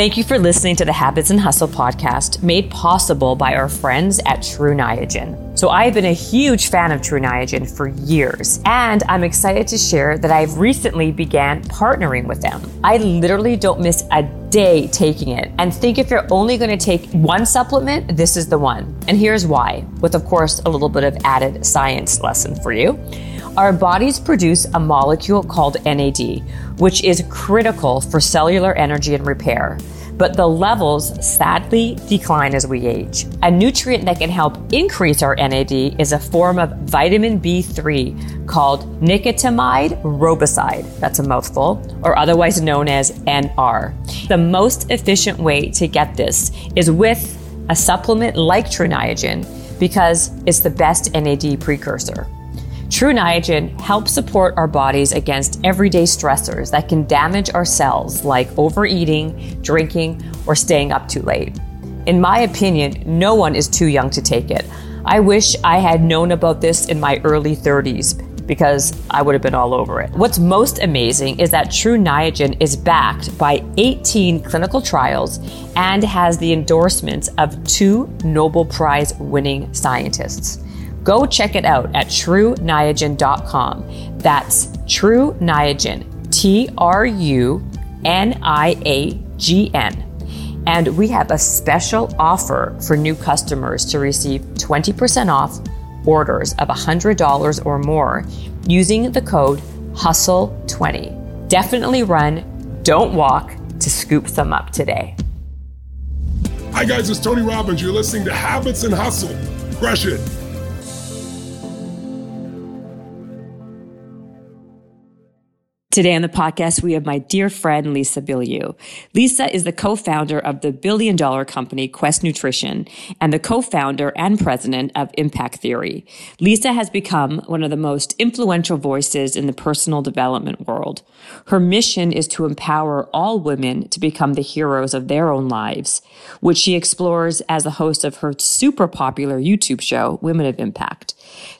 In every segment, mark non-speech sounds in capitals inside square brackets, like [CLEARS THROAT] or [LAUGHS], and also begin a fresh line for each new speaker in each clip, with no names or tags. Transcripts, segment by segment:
Thank you for listening to the Habits and Hustle podcast made possible by our friends at True Niagen. So I've been a huge fan of True Niagen for years, and I'm excited to share that I've recently began partnering with them. I literally don't miss a day taking it and think if you're only going to take one supplement, this is the one. And here's why, with of course a little bit of added science lesson for you. Our bodies produce a molecule called NAD, which is critical for cellular energy and repair. But the levels sadly decline as we age. A nutrient that can help increase our NAD is a form of vitamin B3 called nicotinamide riboside. That's a mouthful, or otherwise known as NR. The most efficient way to get this is with a supplement like True Niagen because it's the best NAD precursor. True Niagen helps support our bodies against everyday stressors that can damage our cells, like overeating, drinking, or staying up too late. In my opinion, no one is too young to take it. I wish I had known about this in my early 30s because I would have been all over it. What's most amazing is that True Niagen is backed by 18 clinical trials and has the endorsements of two Nobel Prize winning scientists. Go check it out at trueniagen.com. That's True Niagen, T R U N I A G N. And we have a special offer for new customers to receive 20% off orders of $100 or more using the code HUSTLE20. Definitely run, don't walk to scoop some up today.
Hi, guys, it's Tony Robbins. You're listening to Habits and Hustle. Crush it.
Today on the podcast, we have my dear friend, Lisa Bilyeu. Lisa is the co-founder of the billion dollar company Quest Nutrition and the co-founder and president of Impact Theory. Lisa has become one of the most influential voices in the personal development world. Her mission is to empower all women to become the heroes of their own lives, which she explores as the host of her super popular YouTube show, Women of Impact.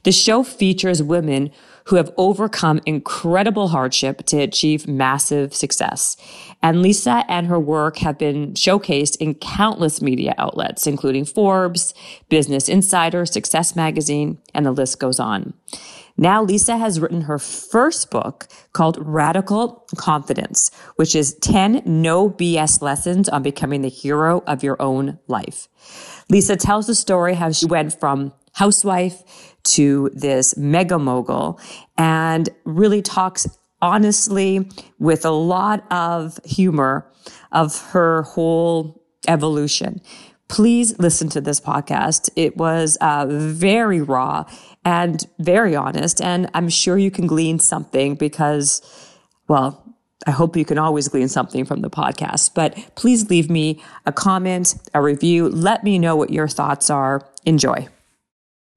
The show features women who have overcome incredible hardship to achieve massive success. And Lisa and her work have been showcased in countless media outlets, including Forbes, Business Insider, Success Magazine, and the list goes on. Now, Lisa has written her first book called Radical Confidence, which is 10 no BS lessons on becoming the hero of your own life. Lisa tells the story how she went from housewife to this mega mogul and really talks honestly with a lot of humor of her whole evolution. Please listen to this podcast. It was uh, very raw and very honest, and I'm sure you can glean something because, well, I hope you can always glean something from the podcast. But please leave me a comment, a review. Let me know what your thoughts are. Enjoy.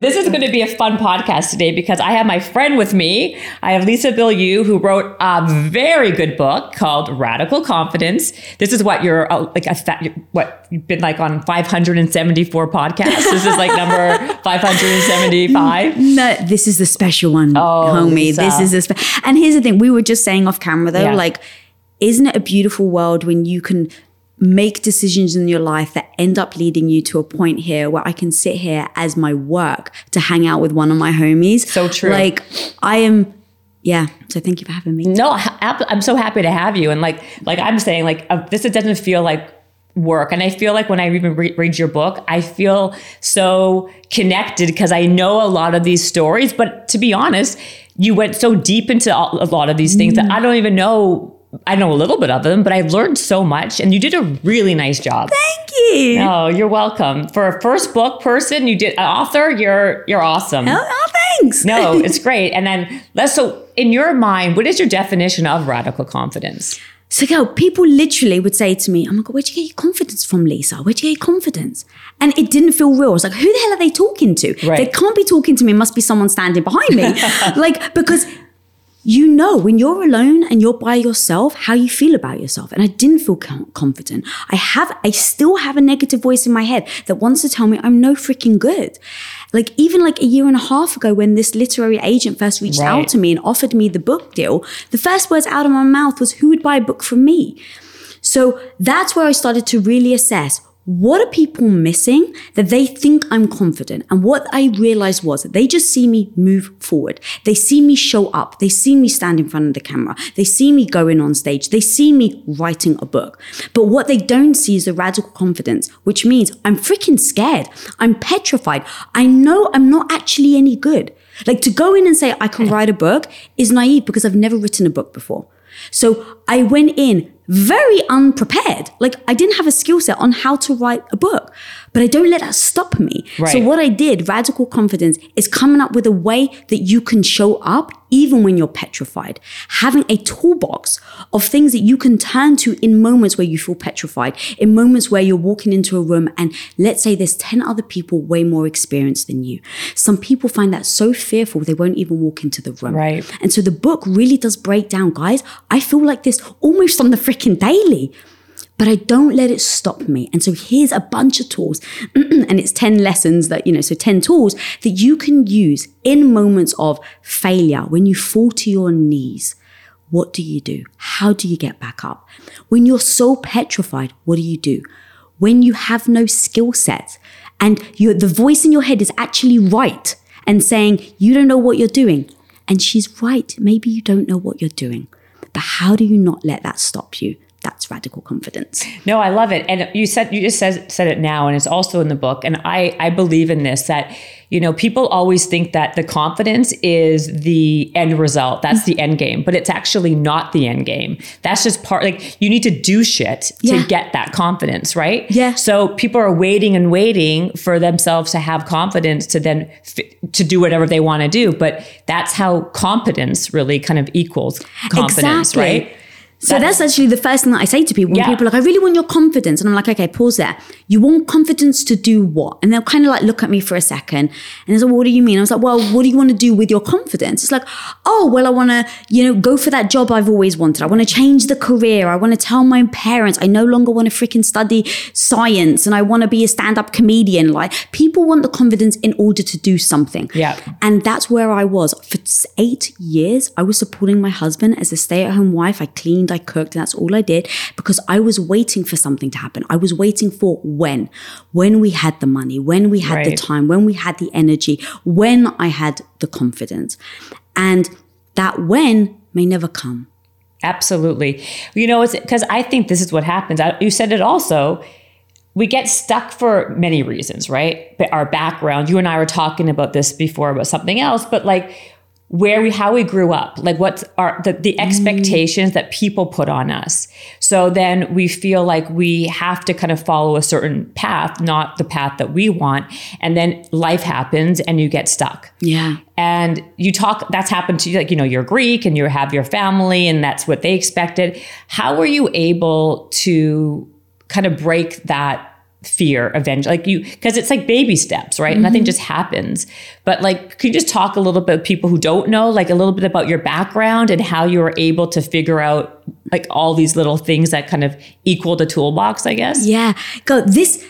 This is going to be a fun podcast today because I have my friend with me. I have Lisa Bilyeu, who wrote a very good book called Radical Confidence. This is what you're uh, like a what you've been like on 574 podcasts. This is like number [LAUGHS] 575.
No, this is the special one, oh, homie. Lisa. This is the spe- and here's the thing: we were just saying off camera though, yeah. like, isn't it a beautiful world when you can make decisions in your life that end up leading you to a point here where I can sit here as my work to hang out with one of my homies.
So true.
Like I am yeah so thank you for having me
no i'm so happy to have you and like like i'm saying like uh, this doesn't feel like work and i feel like when i even re- read your book i feel so connected because i know a lot of these stories but to be honest you went so deep into a lot of these things mm. that i don't even know I know a little bit of them, but I've learned so much and you did a really nice job.
Thank you.
No, you're welcome. For a first book person, you did an author, you're you're awesome.
Oh, oh thanks.
no, [LAUGHS] it's great. And then let's so in your mind, what is your definition of radical confidence?
So, girl, people literally would say to me, Oh my God, where'd you get your confidence from, Lisa? Where'd you get your confidence? And it didn't feel real. I was like, Who the hell are they talking to? Right. They can't be talking to me. It must be someone standing behind me. [LAUGHS] like, because you know when you're alone and you're by yourself how you feel about yourself. And i didn't feel confident. I have i still have a negative voice in my head that wants to tell me i'm no freaking good. Like even like a year and a half ago when this literary agent first reached right. out to me and offered me the book deal the first words out of my mouth was who would buy a book from me? So that's where I started to really assess what are people missing that they think I'm confident? And what I realized was that they just see me move forward. They see me show up. They see me stand in front of the camera. They see me going on stage. They see me writing a book. But what they don't see is the radical confidence, which means I'm freaking scared. I'm petrified. I know I'm not actually any good. Like to go in and say I can [LAUGHS] write a book is naive because I've never written a book before. So I went in very unprepared. Like I didn't have a skill set on how to write a book, but I don't let that stop me.
Right.
So what I did, radical confidence, is coming up with a way that you can show up even when you're petrified. Having a toolbox of things that you can turn to in moments where you feel petrified, in moments where you're walking into a room and let's say there's 10 other people way more experienced than you. Some people find that so fearful they won't even walk into the room.
Right.
And so the book really does break down, guys. I feel like this almost on the freaking daily but I don't let it stop me. And so here's a bunch of tools, [CLEARS THROAT] and it's 10 lessons that, you know, so 10 tools that you can use in moments of failure when you fall to your knees. What do you do? How do you get back up? When you're so petrified, what do you do? When you have no skill set and the voice in your head is actually right and saying, you don't know what you're doing. And she's right. Maybe you don't know what you're doing. But how do you not let that stop you? That's radical confidence.
No, I love it. And you said you just said said it now and it's also in the book and I I believe in this that you know people always think that the confidence is the end result. That's the end game, but it's actually not the end game. That's just part like you need to do shit to
Yeah.
get that confidence, right?
Yeah.
So people are waiting and waiting for themselves to have confidence to then f- to do whatever they want to do, but that's how competence really kind of equals confidence,
Exactly.
right?
So that's, actually the first thing that I say to people when
Yeah.
people are like, I really want your confidence. And I'm like, okay, pause there. You want confidence to do what? And they'll kind of like look at me for a second and they say, well, what do you mean? I was like, well, what do you want to do with your confidence? It's like, oh, well, I want to, you know, go for that job I've always wanted. I want to change the career. I want to tell my parents I no longer want to freaking study science and I want to be a stand up comedian. Like people want the confidence in order to do something.
Yeah.
And that's where I was. For eight years, I was supporting my husband as a stay at home wife. I cleaned, I cooked, and that's all I did because I was waiting for something to happen. I was waiting for when. When we had the money, when we had the time, when we had the energy, when I had the confidence. And that when may never come.
Absolutely. You know, it's because I think this is what happens. I, you said it also. We get stuck for many reasons, right? But our background. You and I were talking about this before about something else, but like where we, how we grew up, like what are the, the mm. expectations that people put on us. So then we feel like we have to kind of follow a certain path, not the path that we want. And then life happens and you get stuck
Yeah.
and you talk that's happened to you like you know you're greek and you have your family and that's what they expected how were you able to kind of break that fear eventually like you because it's like baby steps right? Nothing mm-hmm. just happens. But like can you just talk a little bit people who don't know like a little bit about your background and how you were able to figure out like all these little things that kind of equal the toolbox i guess?
Yeah. God, this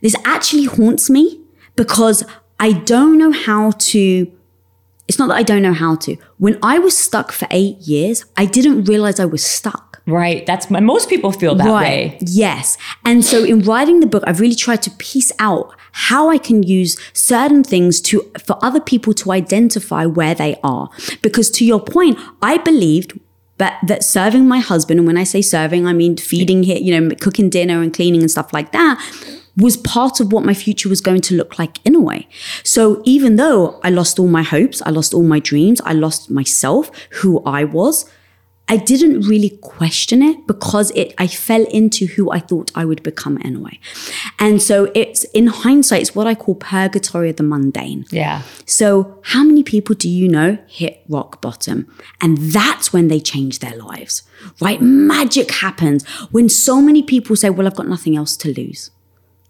this actually haunts me because I don't know how to it's not that I don't know how to. When I was stuck for 8 years, I didn't realize I was stuck.
right that's most people feel that way
Yes. And so in writing the book, I've really tried to piece out how I can use certain things to for other people to identify where they are. Because to your point, I believed but that serving my husband, and when I say serving, I mean feeding him, you know, cooking dinner and cleaning and stuff like that, was part of what my future was going to look like in a way. So even though I lost all my hopes, I lost all my dreams, I lost myself, who I was, I didn't really question it because it I fell into who I thought I would become anyway. And so it's in hindsight, it's what I call purgatory of the mundane.
yeah
So, how many people do you know hit rock bottom? And that's when they change their lives, right? Magic happens when so many people say, Well, I've got nothing else to lose.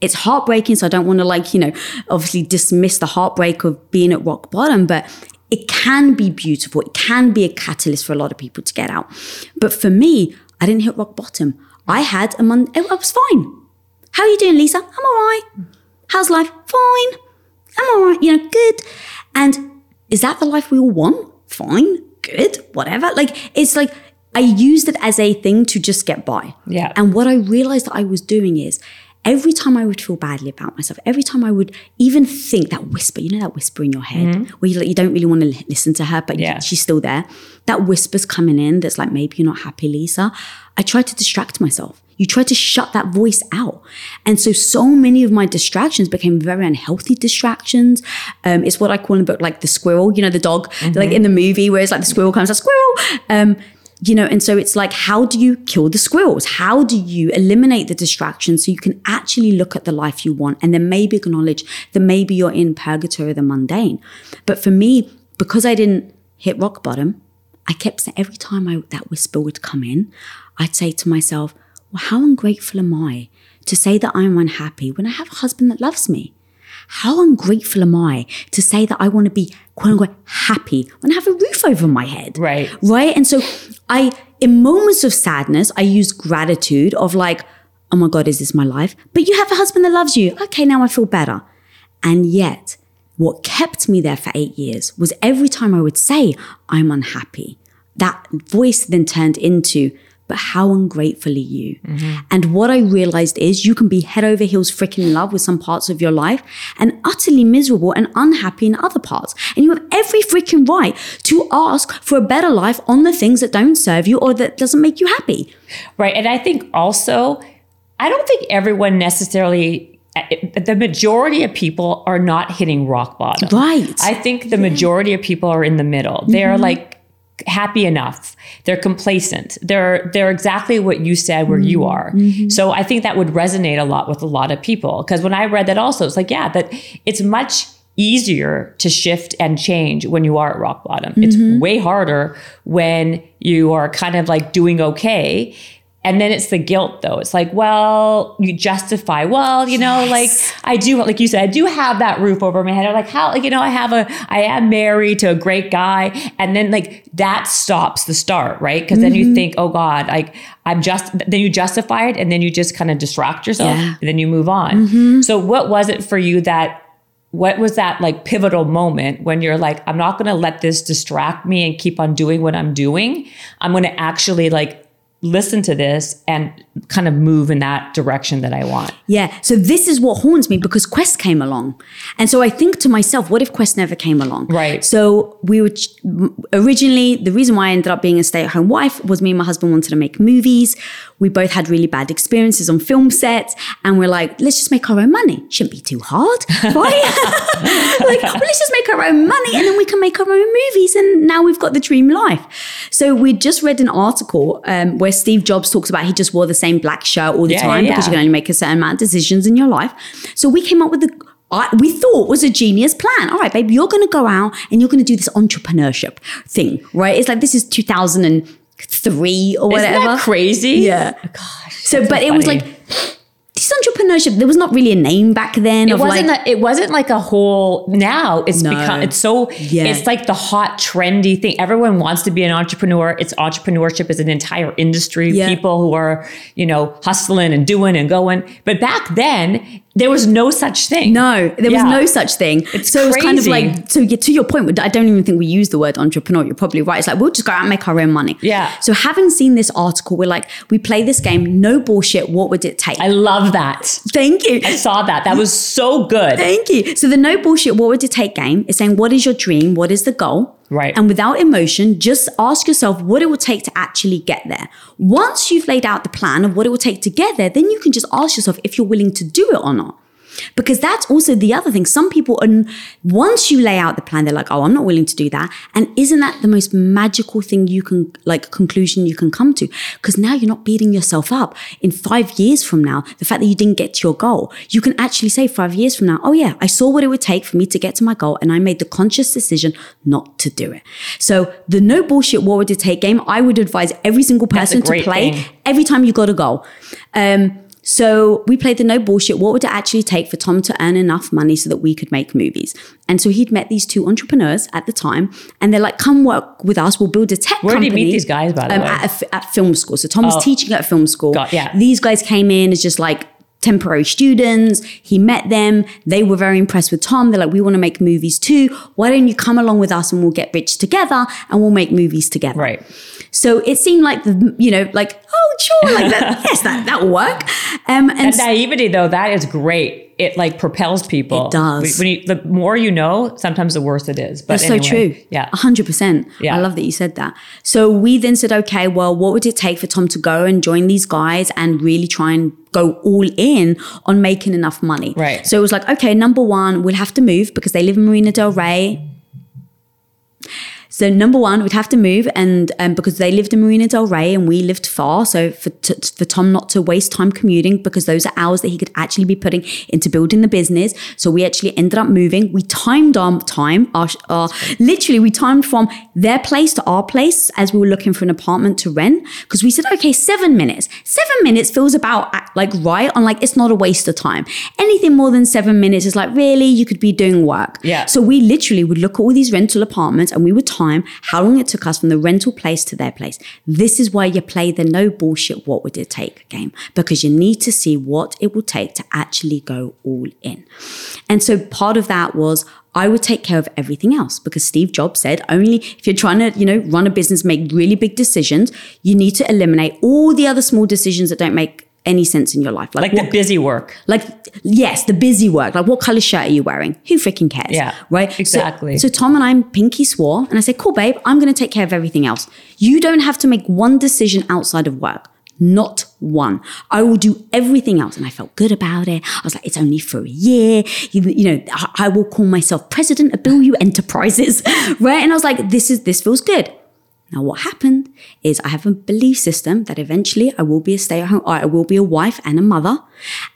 It's heartbreaking. So, I don't want to, like, you know, obviously dismiss the heartbreak of being at rock bottom, but it can be beautiful. It can be a catalyst for a lot of people to get out. But for me, I didn't hit rock bottom. I had a month, oh, I was fine. How are you doing, Lisa? I'm all right. How's life? Fine. I'm all right, you know, good. And is that the life we all want? Fine, good, whatever. Like, it's like, I used it as a thing to just get by.
Yeah.
And what I realized that I was doing is every time I would feel badly about myself, every time I would even think that whisper, you know, that whisper in your head where you, like, you don't really want to li- listen to her, but
Mm-hmm. Yeah.
she's still there. That whisper's coming in that's like, maybe you're not happy, Lisa. I tried to distract myself. You try to shut that voice out. And so, so many of my distractions became very unhealthy distractions. Um, it's what I call in the book like the squirrel, you know, the dog, like in the movie where it's like the squirrel comes, a squirrel. Um, you know, and so it's like, how do you kill the squirrels? How do you eliminate the distractions so you can actually look at the life you want and then maybe acknowledge that maybe you're in purgatory, the mundane. But for me, because I didn't hit rock bottom, I kept saying every time I, that whisper would come in, I'd say to myself, well, how ungrateful am I to say that I'm unhappy when I have a husband that loves me? How ungrateful am I to say that I want to be quote unquote happy when I have a roof over my head?
Right.
Right. And so I, in moments of sadness, I use gratitude of like, oh my God, is this my life? But you have a husband that loves you. Okay, now I feel better. And yet, what kept me there for eight years was every time I would say, I'm unhappy, that voice then turned into, but how ungrateful are you? Mm-hmm. And what I realized is you can be head over heels freaking in love with some parts of your life and utterly miserable and unhappy in other parts. And you have every freaking right to ask for a better life on the things that don't serve you or that doesn't make you happy.
Right. And I think also, I don't think everyone necessarily, the majority of people are not hitting rock bottom.
Right.
I think the majority of people are in the middle. They're mm-hmm. like happy enough. They're complacent. They're they're exactly what you said where you mm-hmm. are. Mm-hmm. So I think that would resonate a lot with a lot of people because when I read that also it's like yeah, that it's much easier to shift and change when you are at rock bottom. It's mm-hmm. way harder when you are kind of like doing okay. And then it's the guilt though. It's like, well, you justify, well, you know, like I do, like you said, I do have that roof over my head. I'm like, how, like, you know, I have a, I am married to a great guy. And then like that stops the start, right? Because then you mm-hmm. think, oh God, like I'm just, then you justify it and then you just kind of distract yourself
Yeah.
and then you move on. Mm-hmm. So what was it for you that what was that like pivotal moment when you're like i'm not going to let this distract me and keep on doing what i'm doing i'm going to actually like listen to this and kind of move in that direction that i want
Yeah. So this is what haunts me because Quest came along. And so I think to myself, what if Quest never came along?
Right.
So we were ch- originally, the reason why I ended up being a stay at home wife was me and my husband wanted to make movies. We both had really bad experiences on film sets. And we're like, let's just make our own money. Shouldn't be too hard, [LAUGHS] right? [LAUGHS] like, well, let's just make our own money and then we can make our own movies. And now we've got the dream life. So we just read an article um, where Steve Jobs talks about he just wore the same black shirt all the
Yeah,
time
yeah,
because you can only make a certain amount of decisions in your life. So we came up with the I, we thought was a genius plan. All right, babe, you're going to go out and you're going to do this entrepreneurship thing, right? It's like this is 2003 or
isn't
whatever.
that crazy
Yeah.
Oh gosh
So, but it was like this entrepreneurship. There was not really a name back then.
it
of
wasn't
like,
a, it wasn't like a whole now it's
No.
become it's so
Yeah.
it's like the hot trendy thing everyone wants to be an entrepreneur it's entrepreneurship is an entire industry
Yeah.
people who are you know hustling and doing and going but back then there was no such thing
No, there was no such thing.
It's
so it was kind of like, so yeah, to your point, I don't even think we use the word entrepreneur. You're probably right. It's like, we'll just go out and make our own money.
Yeah.
So having seen this article, we're like, we play this game, no bullshit. What would it take?
I love that.
Thank you.
I saw that. That was so good.
Thank you. So the no bullshit, what would it take game is saying, what is your dream? What is the goal?
Right.
And without emotion, just ask yourself what it will take to actually get there. Once you've laid out the plan of what it will take to get there, then you can just ask yourself if you're willing to do it or not. Because that's also the other thing. Some people, are, once you lay out the plan, they're like, oh, I'm not willing to do that. And isn't that the most magical thing you can, like, conclusion you can come to? Because now you're not beating yourself up. In five years from now, the fact that you didn't get to your goal, you can actually say five years from now, oh, yeah, I saw what it would take for me to get to my goal and I made the conscious decision not to do it. So the no bullshit, what would it take game, I would advise every single person to play
thing.
every time you got a goal. Um, so we played the no bullshit. What would it actually take for Tom to earn enough money so that we could make movies? And so he'd met these two entrepreneurs at the time, and they're like, "Come work with us. We'll build a tech
Where did
company."
he meet these guys, by the
um,
way?
At, a at film school. So Tom was
Oh.
teaching at film school.
Got- yeah.
These guys came in as just like temporary students. He met them. They were very impressed with Tom. They're like, we want to make movies too. Why don't you come along with us and we'll get rich together and we'll make movies together?
Right.
So it seemed like the, you know, like, oh, sure, like that. [LAUGHS] yes, that, that will work. Um, and
That naivety, though, that is great. It like propels people.
It does.
When you, the more you know, sometimes the worse it is. But
That's so true.
Yeah.
A hundred percent.
Yeah.
I love that you said that. So we then said, okay, well, what would it take for Tom to go and join these guys and really try and go all in on making enough money?
Right.
So it was like, okay, number one, we'll have to move because they live in Marina Del Rey. So number one, we'd have to move, and um, because they lived in Marina Del Rey and we lived far, so for t- for Tom not to waste time commuting because those are hours that he could actually be putting into building the business. So we actually ended up moving. We timed our time, our, our literally we timed from their place to our place as we were looking for an apartment to rent because we said, okay, seven minutes. Seven minutes feels about uh, like right on like it's not a waste of time. Anything more than seven minutes is like really you could be doing work.
Yeah.
So we literally would look at all these rental apartments and we would time how long it took us from the rental place to their place. This is why you play the no bullshit what would it take game because you need to see what it will take to actually go all in. And so part of that was I would take care of everything else because Steve Jobs said only if you're trying to, you know, run a business, make really big decisions, you need to eliminate all the other small decisions that don't make any sense in your life.
Like
what-
the busy work.
like, yes, the busy work. Like, what color shirt are you wearing? Who freaking cares?
Yeah,
Right? So-
exactly.
So, Tom and I pinky swore, and I said, cool, babe, I'm going to take care of everything else. You don't have to make one decision outside of work. Not one. I will do everything else. And I felt good about it. I was like, it's only for a year. You, you know, I, I will call myself president of Bilyeu Enterprises. [LAUGHS] right? And I was like, this is, this feels good. Now, what happened is I have a belief system that eventually I will be a stay at home, I will be a wife and a mother.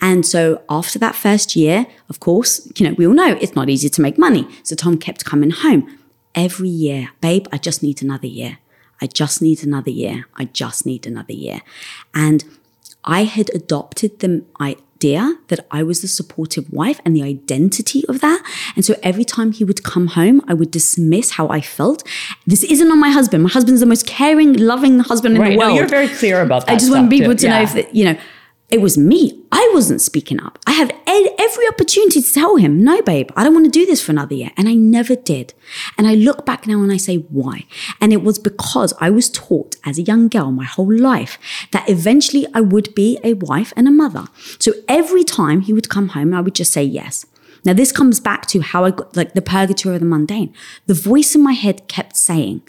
And so after that first year, of course, you know, we all know it's not easy to make money. So Tom kept coming home every year. Babe, I just need another year. I just need another year. I just need another year. And I had adopted the idea that I was the supportive wife and the identity of that. And so every time he would come home, I would dismiss how I felt. This isn't on my husband. My husband's the most caring, loving husband in
Right.
the
No,
world.
you're very clear about that.
I just want people
too.
to know
Yeah.
if that, you know, it was me. I wasn't speaking up. I had every opportunity to tell him, no, babe, I don't want to do this for another year. And I never did. And I look back now and I say, why? And it was because I was taught as a young girl my whole life that eventually I would be a wife and a mother. So every time he would come home, I would just say yes. Now, this comes back to how I got like the purgatory of the mundane. The voice in my head kept saying,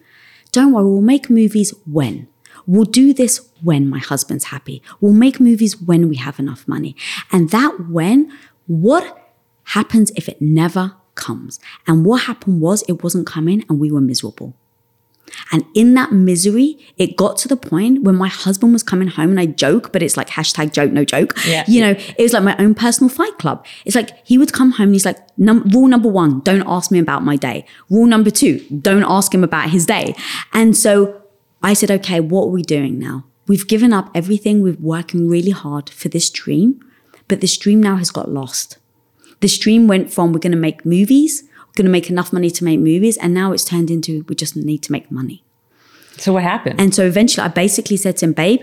don't worry, we'll make movies when. We'll do this when my husband's happy. We'll make movies when we have enough money. And that when, what happens if it never comes? And what happened was it wasn't coming and we were miserable. And in that misery, it got to the point when my husband was coming home and I joke, but it's like hashtag joke, no joke.
Yeah.
You know, it was like my own personal fight club. It's like he would come home and he's like, Num- rule number one, don't ask me about my day. Rule number two, don't ask him about his day. And so I said, okay, what are we doing now? We've given up everything. We're working really hard for this dream, but this dream now has got lost. This dream went from we're going to make movies, we're going to make enough money to make movies, and now it's turned into we just need to make money.
So what happened?
And so eventually I basically said to him, babe,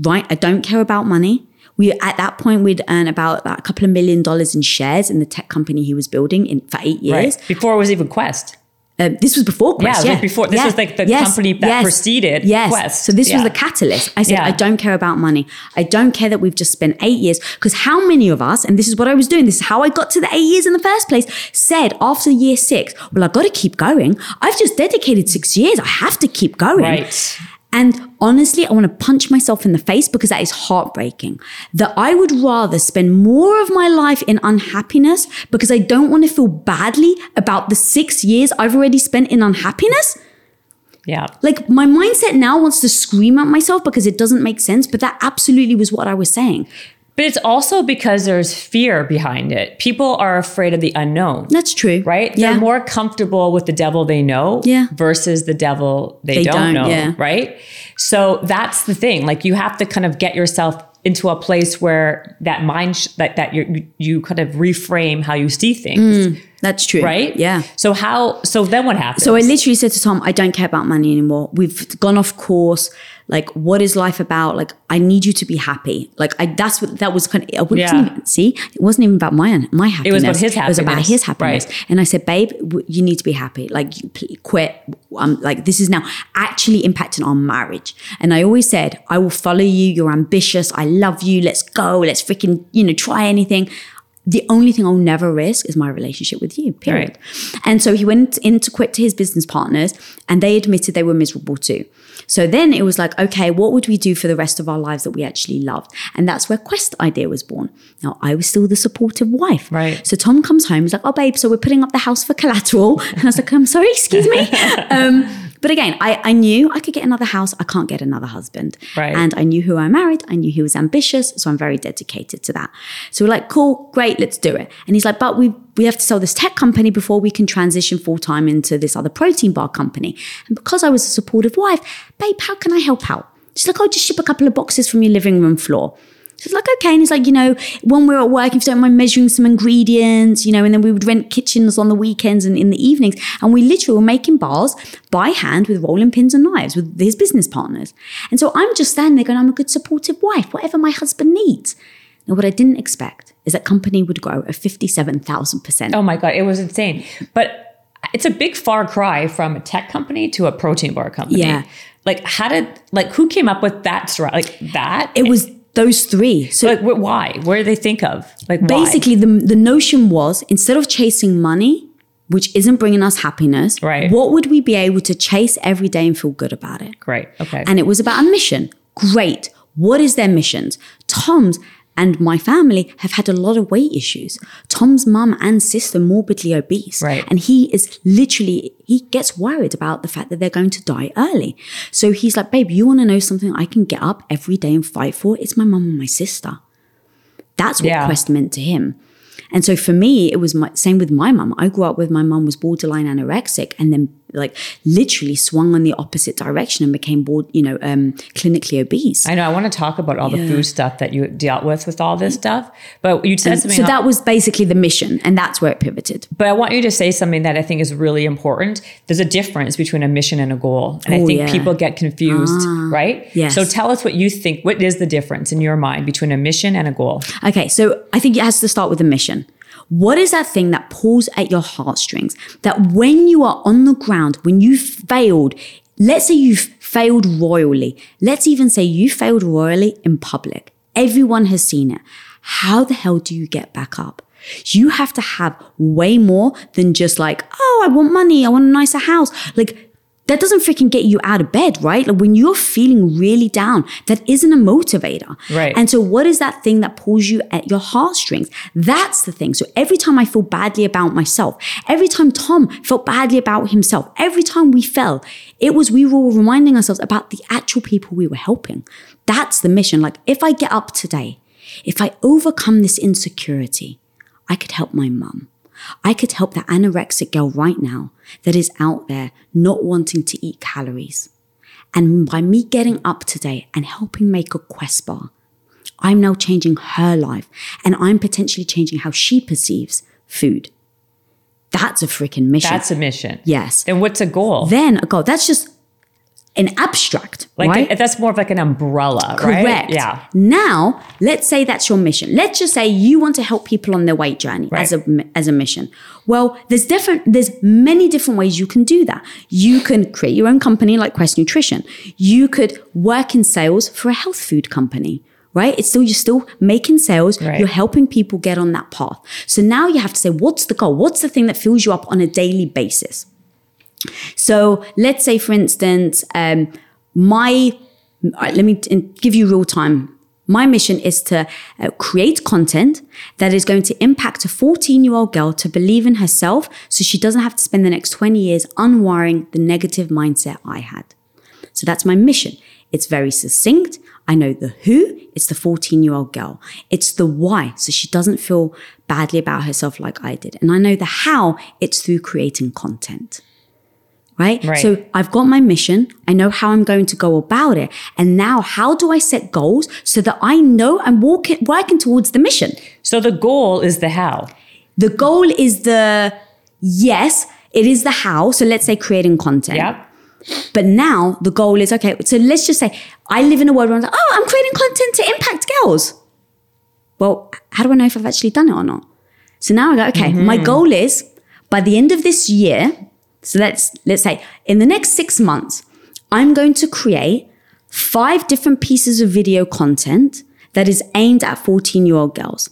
right, I don't care about money. We at that point we'd earn about a couple of million dollars in shares in the tech company he was building in for eight years.
right. Before it was even Quest.
Um, this was before Quest. Yeah,
was before- this
Yeah.
was like the
Yes.
company that
Yes.
preceded
yes.
Quest.
So this
Yeah.
was the catalyst. I said,
Yeah.
I don't care about money. I don't care that we've just spent eight years. Because how many of us, and this is what I was doing, this is how I got to the eight years in the first place, said after year six, well, I've got to keep going. I've just dedicated six years. I have to keep going.
Right.
And honestly, I want to punch myself in the face because that is heartbreaking. That I would rather spend more of my life in unhappiness because I don't want to feel badly about the six years I've already spent in unhappiness.
Yeah.
Like my mindset now wants to scream at myself because it doesn't make sense, but that absolutely was what I was saying.
But it's also because there's fear behind it. People are afraid of the unknown.
That's true.
Right?
Yeah.
They're more comfortable with the devil they know
Yeah.
versus the devil they,
They
don't,
don't,
know.
yeah.
Right? So that's the thing. Like you have to kind of get yourself into a place where that mind sh- that that you you kind of reframe how you see things.
Mm, that's true.
Right?
Yeah.
So how so then what happens?
So I literally said to Tom, I don't care about money anymore. We've gone off course. Like, what is life about? Like, I need you to be happy. Like, I that's what that was kind of. It
Yeah.
even, see, it wasn't even about my my happiness.
about his
It was about his happiness.
Right.
And I said, babe, w- you need to be happy. Like, quit. Um, like, this is now actually impacting our marriage. And I always said, I will follow you. You're ambitious. I love you. Let's go. Let's freaking, you know, try anything. The only thing I'll never risk is my relationship with you, period. And so he went in to quit to his business partners and they admitted they were miserable too. So then it was like, okay, what would we do for the rest of our lives that we actually loved? And that's where Quest idea was born. Now I was still the supportive wife.
Right.
So Tom comes home, he's like, oh babe, so we're putting up the house for collateral. [LAUGHS] And I was like, I'm sorry, excuse me. [LAUGHS] um, but again, I, I knew I could get another house. I can't get another husband.
Right.
And I knew who I married. I knew he was ambitious. So I'm very dedicated to that. So we're like, cool, great, let's do it. And he's like, but we we have to sell this tech company before we can transition full time into this other protein bar company. And because I was a supportive wife, babe, how can I help out? She's like, oh, just ship a couple of boxes from your living room floor. She's like, okay. And he's like, you know, when we're at work, if you don't mind measuring some ingredients, you know, and then we would rent kitchens on the weekends and in the evenings. And we literally were making bars by hand with rolling pins and knives with his business partners. And so I'm just standing there going, I'm a good supportive wife, whatever my husband needs. Now, what I didn't expect is that company would grow at 57,000%.
Oh my god, it was insane. But it's a big far cry from a tech company to a protein bar company.
Yeah.
Like how did like who came up with that like that?
It was those three. So
like why? Where did they think of? Like why?
basically the, the notion was instead of chasing money which isn't bringing us happiness
Right.
what would we be able to chase every day and feel good about it
Great. Okay.
and it was about a mission great what is their missions tom's and my family have had a lot of weight issues tom's mum and sister morbidly obese
Right.
and he is literally he gets worried about the fact that they're going to die early so he's like babe you want to know something i can get up every day and fight for it's my mum and my sister that's what
Yeah.
Quest meant to him. And so for me, it was my, same with my mum. I grew up with my mum was borderline anorexic and then like literally swung in the opposite direction and became board, you know, um, clinically obese.
I know. I want to talk about all the food stuff that you dealt with with all this stuff. But you said something.
so that was basically the mission and that's where it pivoted.
but I want you to say something that I think is really important. There's a difference between a mission and a goal, and I
Oh,
think
yeah. Ah,
people get confused, right?
yes.
So tell us what you think. What is the difference in your mind between a mission and a goal?
Okay, so I think it has to start with a mission. What is that thing that pulls at your heartstrings? That when you are on the ground, when you failed, let's say you've failed royally, let's even say you failed royally in public. Everyone has seen it. How the hell do you get back up? You have to have way more than just like, oh, I want money, I want a nicer house. Like, that doesn't freaking get you out of bed, right? Like when you're feeling really down, that isn't a motivator.
Right.
And so, what is that thing that pulls you at your heartstrings? That's the thing. So, every time I feel badly about myself, every time Tom felt badly about himself, every time we fell, it was we were reminding ourselves about the actual people we were helping. That's the mission. Like, if I get up today, if I overcome this insecurity, I could help my mum. I could help the anorexic girl right now that is out there not wanting to eat calories. And by me getting up today and helping make a quest bar, I'm now changing her life and I'm potentially changing how she perceives food. That's a freaking mission.
That's a mission.
yes.
Then what's a goal?
Then a goal. That's just an abstract,
like
right?
that's more of like an umbrella, right?
Correct.
Yeah.
Now, let's say that's your mission. Let's just say you want to help people on their weight journey as a as a mission. Well, there's different there's many different ways you can do that. You can create your own company like Quest Nutrition. You could work in sales for a health food company. Right? It's still you're still making sales.
Right.
You're helping people get on that path. So now you have to say, what's the goal? What's the thing that fills you up on a daily basis? So let's say, for instance, um, my right, let me t- give you real time. My mission is to uh, create content that is going to impact a 14 year old girl to believe in herself so she doesn't have to spend the next 20 years unwiring the negative mindset I had. So that's my mission. It's very succinct. I know the who, it's the 14 year old girl. It's the why, so she doesn't feel badly about herself like I did. And I know the how, it's through creating content. Right?
Right.
So I've got my mission. I know how I'm going to go about it. And now how do I set goals so that I know I'm walking, working towards the mission?
So the goal is the how.
The goal is the yes, it is the how. So let's say creating content.
Yeah.
But now the goal is okay. So let's just say I live in a world where I'm like, oh, I'm creating content to impact girls. Well, how do I know if I've actually done it or not? So now I go, okay, my mm-hmm. goal is by the end of this year. So let's let's say in the next six months, I'm going to create five different pieces of video content that is aimed at 14 year old girls.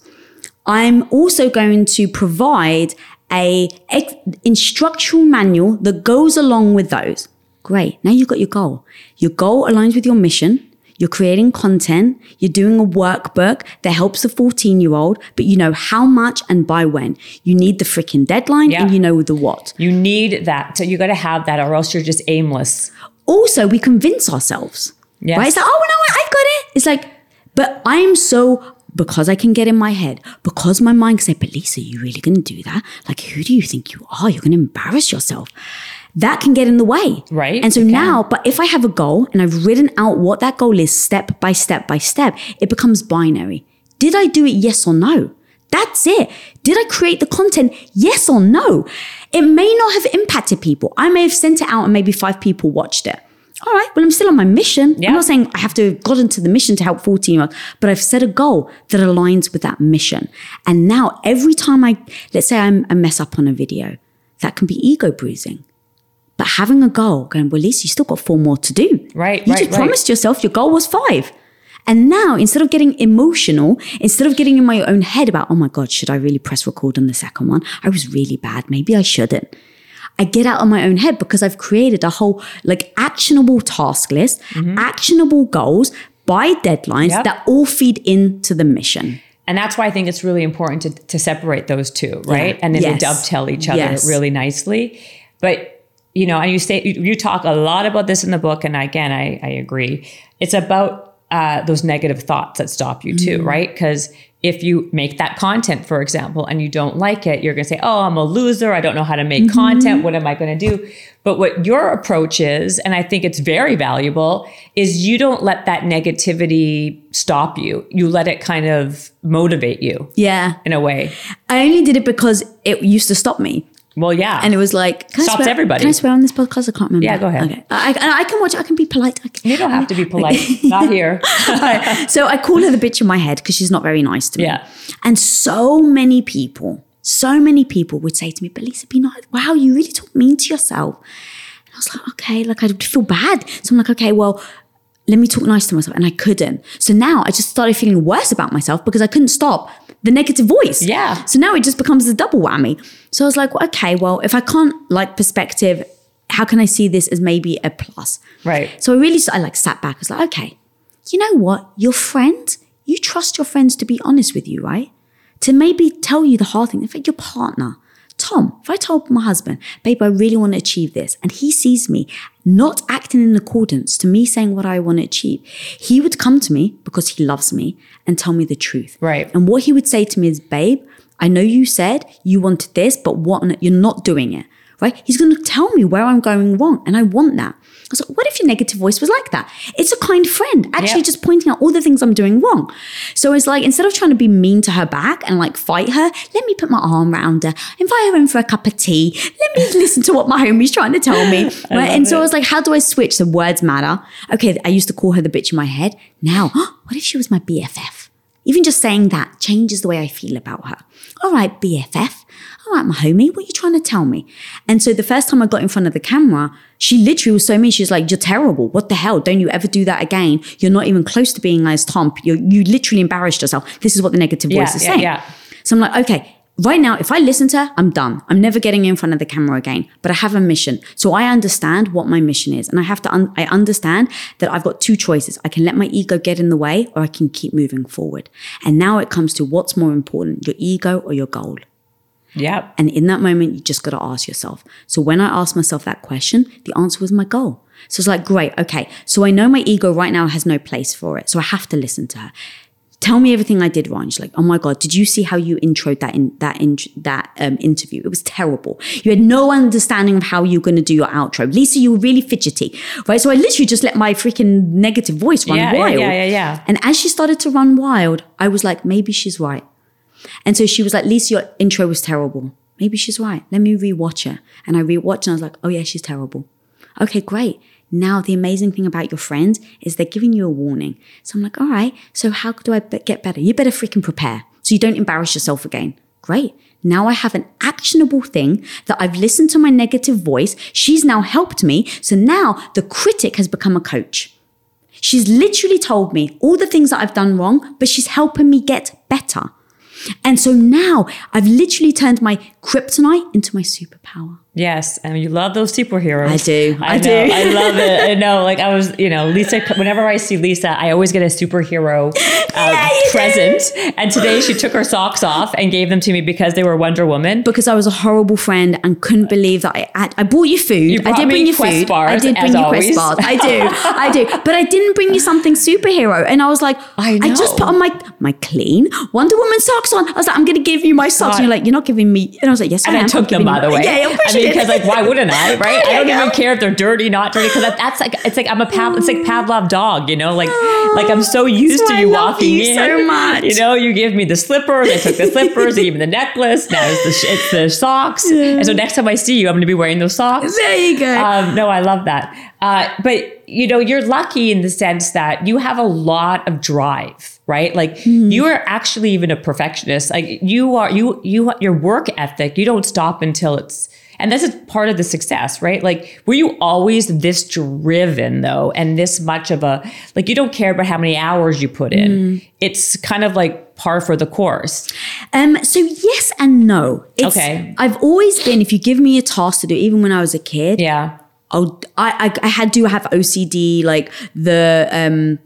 I'm also going to provide a ex- instructional manual that goes along with those. Great. Now you've got your goal. Your goal aligns with your mission. You're creating content. You're doing a workbook that helps the 14 year old, but you know how much and by when. You need the freaking deadline
Yeah.
and you know the what.
You need that. So you got to have that, or else you're just aimless.
also we convince ourselves.
Yes.
Right? It's like, oh no, I've got it. It's like, but I'm so because I can get in my head, because my mind can say, but Lisa, you really gonna do that? Like, who do you think you are? You're gonna embarrass yourself. That can get in the way.
Right,
And so now, but if I have a goal and I've written out what that goal is step by step by step, it becomes binary. Did I do it? Yes or no? That's it. Did I create the content? Yes or no? It may not have impacted people. I may have sent it out and maybe five people watched it. All right, well, I'm still on my mission.
Yeah.
I'm not saying I have to have gotten to the mission to help 14 year olds, but I've set a goal that aligns with that mission. And now every time I, let's say I'm, I mess up on a video, that can be ego bruising. But having a goal, going, well, Lisa, you still got four more to do.
Right,
You
right,
just
right.
promised yourself your goal was five. And now, instead of getting emotional, instead of getting in my own head about, oh my God, should I really press record on the second one? I was really bad. Maybe I shouldn't. I get out of my own head because I've created a whole like actionable task list, mm-hmm. actionable goals by deadlines
Yep.
that all feed into the mission.
And that's why I think it's really important to, to separate those two, right?
Yeah.
And then
Yes.
they dovetail each other
Yes.
really nicely. But you know, and you say you, talk a lot about this in the book, and again, I, I agree. It's about uh, those negative thoughts that stop you
Mm-hmm.
too, right? Because if you make that content, for example, and you don't like it, you're going to say, "Oh, I'm a loser. I don't know how to make
Mm-hmm.
content. What am I going to do?" But what your approach is, and I think it's very valuable, is you don't let that negativity stop you. You let it kind of motivate you
Yeah.
in a way.
I only did it because it used to stop me.
Well, yeah.
And it was like, can I
Stops
swear-
everybody.
Can I swear on this podcast? I can't remember.
Yeah, go ahead.
Okay. I, I, I can watch. I can be polite. I can,
you don't have to be polite. [LAUGHS] Not here. [LAUGHS]
Alright, so I call her the bitch in my head because she's not very nice to me.
Yeah.
And so many people, so many people would say to me, but Lisa, be nice. Wow, you really talk mean to yourself. And I was like, okay, like I feel bad. So I'm like, okay, well, let me talk nice to myself. And I couldn't. So now I just started feeling worse about myself because I couldn't stop the negative voice.
Yeah.
So now it just becomes a double whammy. So I was like, well, okay, well, if I can't like perspective, how can I see this as maybe a plus?
Right.
So I really, I like sat back. I was like, okay, you know what? Your friend, you trust your friends to be honest with you, right? To maybe tell you the hard thing. In fact, your partner, Tom, if I told my husband, babe, I really want to achieve this, and he sees me not acting in accordance to me saying what I want to achieve, he would come to me because he loves me and tell me the truth.
Right.
And what he would say to me is, babe, I know you said you wanted this, but what you're not doing it. Right? He's going to tell me where I'm going wrong, and I want that. I was like, what if your negative voice was like that? It's a kind friend, actually just pointing out all the things I'm doing wrong. So it's like, instead of trying to be mean to her back and like fight her, let me put my arm around her, invite her in for a cup of tea. Let me listen to what my homie's trying to tell me. [LAUGHS] Right? And so I was like, how do I switch? The words matter. Okay, I used to call her the bitch in my head. Now, [GASPS] what if she was my BFF? Even just saying that changes the way I feel about her. All right, BFF. All right, my homie, what are you trying to tell me? And so the first time I got in front of the camera, she literally was so mean. She was like, You're terrible. What the hell? Don't you ever do that again. You're not even close to being as Tom. You you literally embarrassed yourself. This is what the negative
Yeah,
voice is
yeah,
saying.
yeah.
So I'm like, okay, right now, if I listen to her, I'm done. I'm never getting in front of the camera again. But I have a mission. So I understand what my mission is. And I have to, un- I understand that I've got two choices. I can let my ego get in the way or I can keep moving forward. And now it comes to what's more important, your ego or your goal.
Yeah.
And in that moment, you just got to ask yourself. So when I asked myself that question, the answer was my goal. So it's like, great, okay. So I know my ego right now has no place for it. So I have to listen to her. Tell me everything I did wrong. She's like, oh my god, did you see how you introed that in that in that um, interview? It was terrible. You had no understanding of how you're going to do your outro. Lisa, you were really fidgety, right? So I literally just let my freaking negative voice run
Yeah, yeah,
wild.
yeah, yeah, yeah.
And as she started to run wild, I was like, maybe she's right. And so she was like, Lisa, your intro was terrible. maybe she's right. Let me rewatch her. And I rewatched and I was like, oh yeah, she's terrible. Okay, great. Now, the amazing thing about your friends is they're giving you a warning. So I'm like, all right, so how do I get better? You better freaking prepare so you don't embarrass yourself again. Great. Now I have an actionable thing that I've listened to my negative voice. She's now helped me. So now the critic has become a coach. She's literally told me all the things that I've done wrong, but she's helping me get better. And so now I've literally turned my kryptonite into my superpower.
Yes, and you love those superheroes.
I do. I,
I
do.
Know, I love it. I know. [LAUGHS] Like I was, you know, Lisa. Whenever I see Lisa, I always get a superhero [LAUGHS] uh,
Yeah, you
present. And today she took her socks off and gave them to me because they were Wonder Woman.
because I was a horrible friend and couldn't believe that I had, I bought you food.
You
I did
me
bring you food.
bars,
I did bring you
always.
Bars. I do. I do. [LAUGHS] But I didn't bring you something superhero. And I was like,
I
just put on my my clean Wonder Woman socks on. I was like, I'm gonna give you my socks. And you're like, you're not giving me. And I was like, yes,
And
I
I
am.
took them, by the way.
Yeah, of course
I
you
mean,
did.
because like, why wouldn't I? [LAUGHS] Right? I don't even care if they're dirty, not dirty. Because that, that's like, it's like I'm a Pav, it's like Pavlov dog. You know, like, like I'm so used to you
I
walking
you
in.
so much.
You know, you give me the slippers. I took the slippers. you gave me the necklace. Now it's the it's the socks. And so next time I see you, I'm going to be wearing those socks.
There you go.
Um, no, I love that. Uh, but you know, you're lucky in the sense that you have a lot of drive, right? Like
Hmm.
you are actually even a perfectionist. Like you are, you you your work ethic. You don't stop until it's. And this is part of the success, right? Like, were you always this driven though, and this much of a like you don't care about how many hours you put in.
Hmm.
It's kind of like par for the course.
Um, so yes and no. It's,
Okay.
I've always been, if you give me a task to do, even when I was a kid,
Yeah.
I'll, I, I, I had to have OCD, like the, um,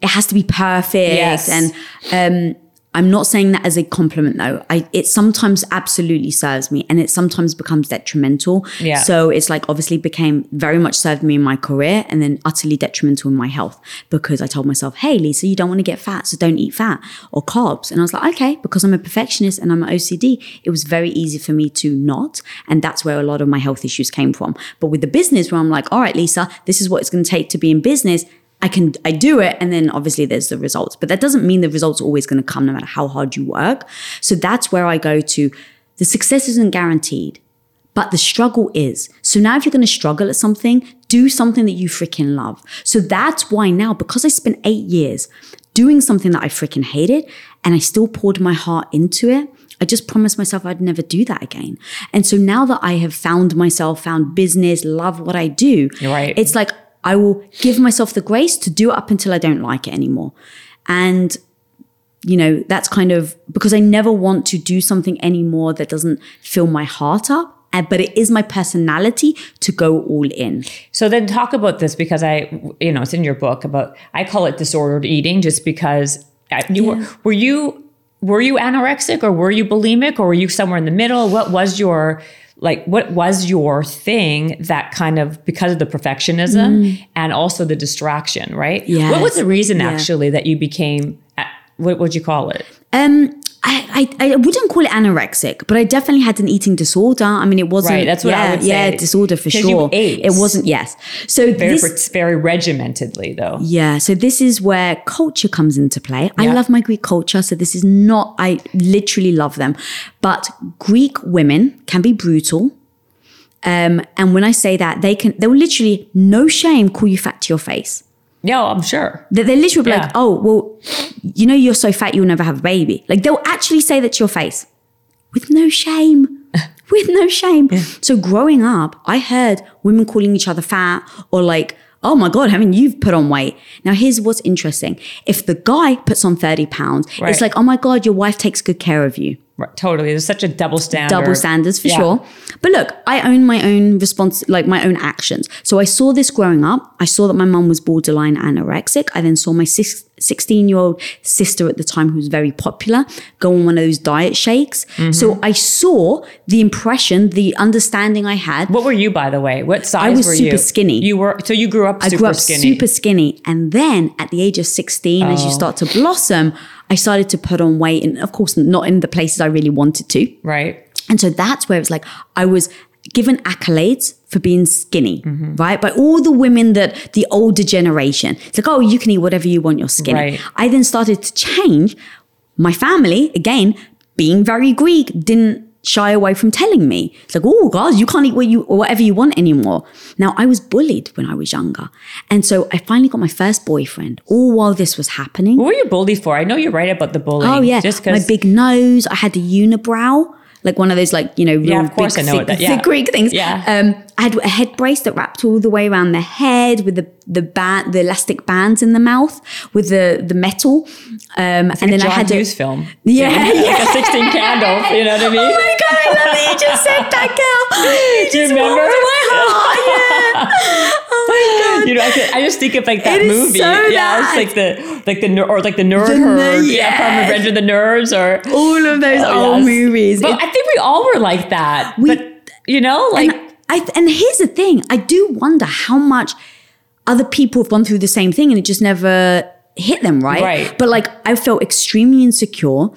it has to be perfect.
Yes.
And, um, I'm not saying that as a compliment though. I, it sometimes absolutely serves me and it sometimes becomes detrimental.
Yeah.
So it's like obviously became very much served me in my career and then utterly detrimental in my health because I told myself, hey, Lisa, you don't want to get fat, so don't eat fat or carbs. And I was like, okay, because I'm a perfectionist and I'm an OCD, it was very easy for me to not. And that's where a lot of my health issues came from. But with the business, where I'm like, all right, Lisa, this is what it's going to take to be in business. I can I do it and then obviously there's the results. But that doesn't mean the results are always going to come no matter how hard you work. So that's where I go to the success isn't guaranteed, but the struggle is. So now if you're going to struggle at something, do something that you freaking love. So that's why now because I spent 8 years doing something that I freaking hated and I still poured my heart into it, I just promised myself I'd never do that again. And so now that I have found myself, found business, love what I do,
right.
it's like I will give myself the grace to do it up until I don't like it anymore. And you know, that's kind of because I never want to do something anymore that doesn't fill my heart up. But it is my personality to go all in.
So then talk about this because I, you know, it's in your book about, I call it disordered eating just because I- you were, were you, were you anorexic or were you bulimic or were you somewhere in the middle? What was your, like, what was your thing that kind of, because of the perfectionism and also the distraction, right? Yeah. What was the reason
Yeah.
actually that you became, what would you call it?
Um, I, I, I wouldn't call it anorexic, but I definitely had an eating disorder. I mean, it wasn't.
Right, that's what I
yeah,
would say.
Yeah, disorder for sure.
ate.
It wasn't. Yes. So
Very,
this,
very regimentedly though.
Yeah, so this is where culture comes into play. I love my Greek culture, so this is not, I literally love them. But Greek women can be brutal. Um, and when I say that, they can, they'll literally, no shame, call you fat to your face.
Yeah, oh, I'm sure.
They, they literally be
Yeah.
like, oh, well, you know, you're so fat, you'll never have a baby. Like they'll actually say that to your face with no shame. [LAUGHS] with no shame. So growing up, I heard women calling each other fat or like, oh my God, haven't you put on weight? Now, here's what's interesting. If the guy puts on 30 pounds,
Right.
it's like, oh my God, your wife takes good care of you.
Right, totally. There's such a double standard.
Double standards for
Yeah.
sure. But look, I own my own response, like my own actions. So I saw this growing up. I saw that my mum was borderline anorexic. I then saw my 16 year old sister at the time, who was very popular, go on one of those diet shakes.
Mm-hmm.
So I saw the impression, the understanding I had.
What were you, by the way? What size I
was
were
super
you?
skinny.
You were so you grew up
I grew up
skinny.
super skinny. And then at the age of 16, as you
Oh.
start to blossom, I started to put on weight. And of course, not in the places I really wanted to.
right.
And so that's where it's like I was given accolades for being skinny,
Mm-hmm.
right? By all the women that the older generation. It's like, oh, you can eat whatever you want, you're skinny.
Right.
I then started to change. My family, again, being very Greek, didn't shy away from telling me. It's like, oh, guys, you can't eat what you, whatever you want anymore. Now, I was bullied when I was younger. And so I finally got my first boyfriend, all while this was happening.
What were you bullied for? I know you're right about the bullying.
Oh, yeah.
Just
my big nose. I had the unibrow. Like one of those, like, you know, real
of course
big,
I know
thick,
that- yeah.
thick Greek things.
Yeah.
Um, I had a head brace that wrapped all the way around the head with the the band, the elastic bands in the mouth with the the metal. Um, and then
John
I had
Hughes
to,
film.
Yeah,
Like
yeah.
a 16 candles. You know what I [LAUGHS] mean?
Oh my god, I love that you just said that, girl. [LAUGHS]
Do you remember?
my heart. Yeah. [LAUGHS] Oh my god.
You know, I, could, I just think of like that
It is
movie.
so
yeah, it's like the like the or like the nerd
The
herd.
ner-
Yeah, from
yes.
Revenge of the Nerds or
All of those
Oh,
old
yes.
movies.
But
It-
I think we all were like that.
We-
but you know, like
I and here's the thing: I do wonder how much other people have gone through the same thing, and it just never hit them, right?
Right.
But like, I felt extremely insecure.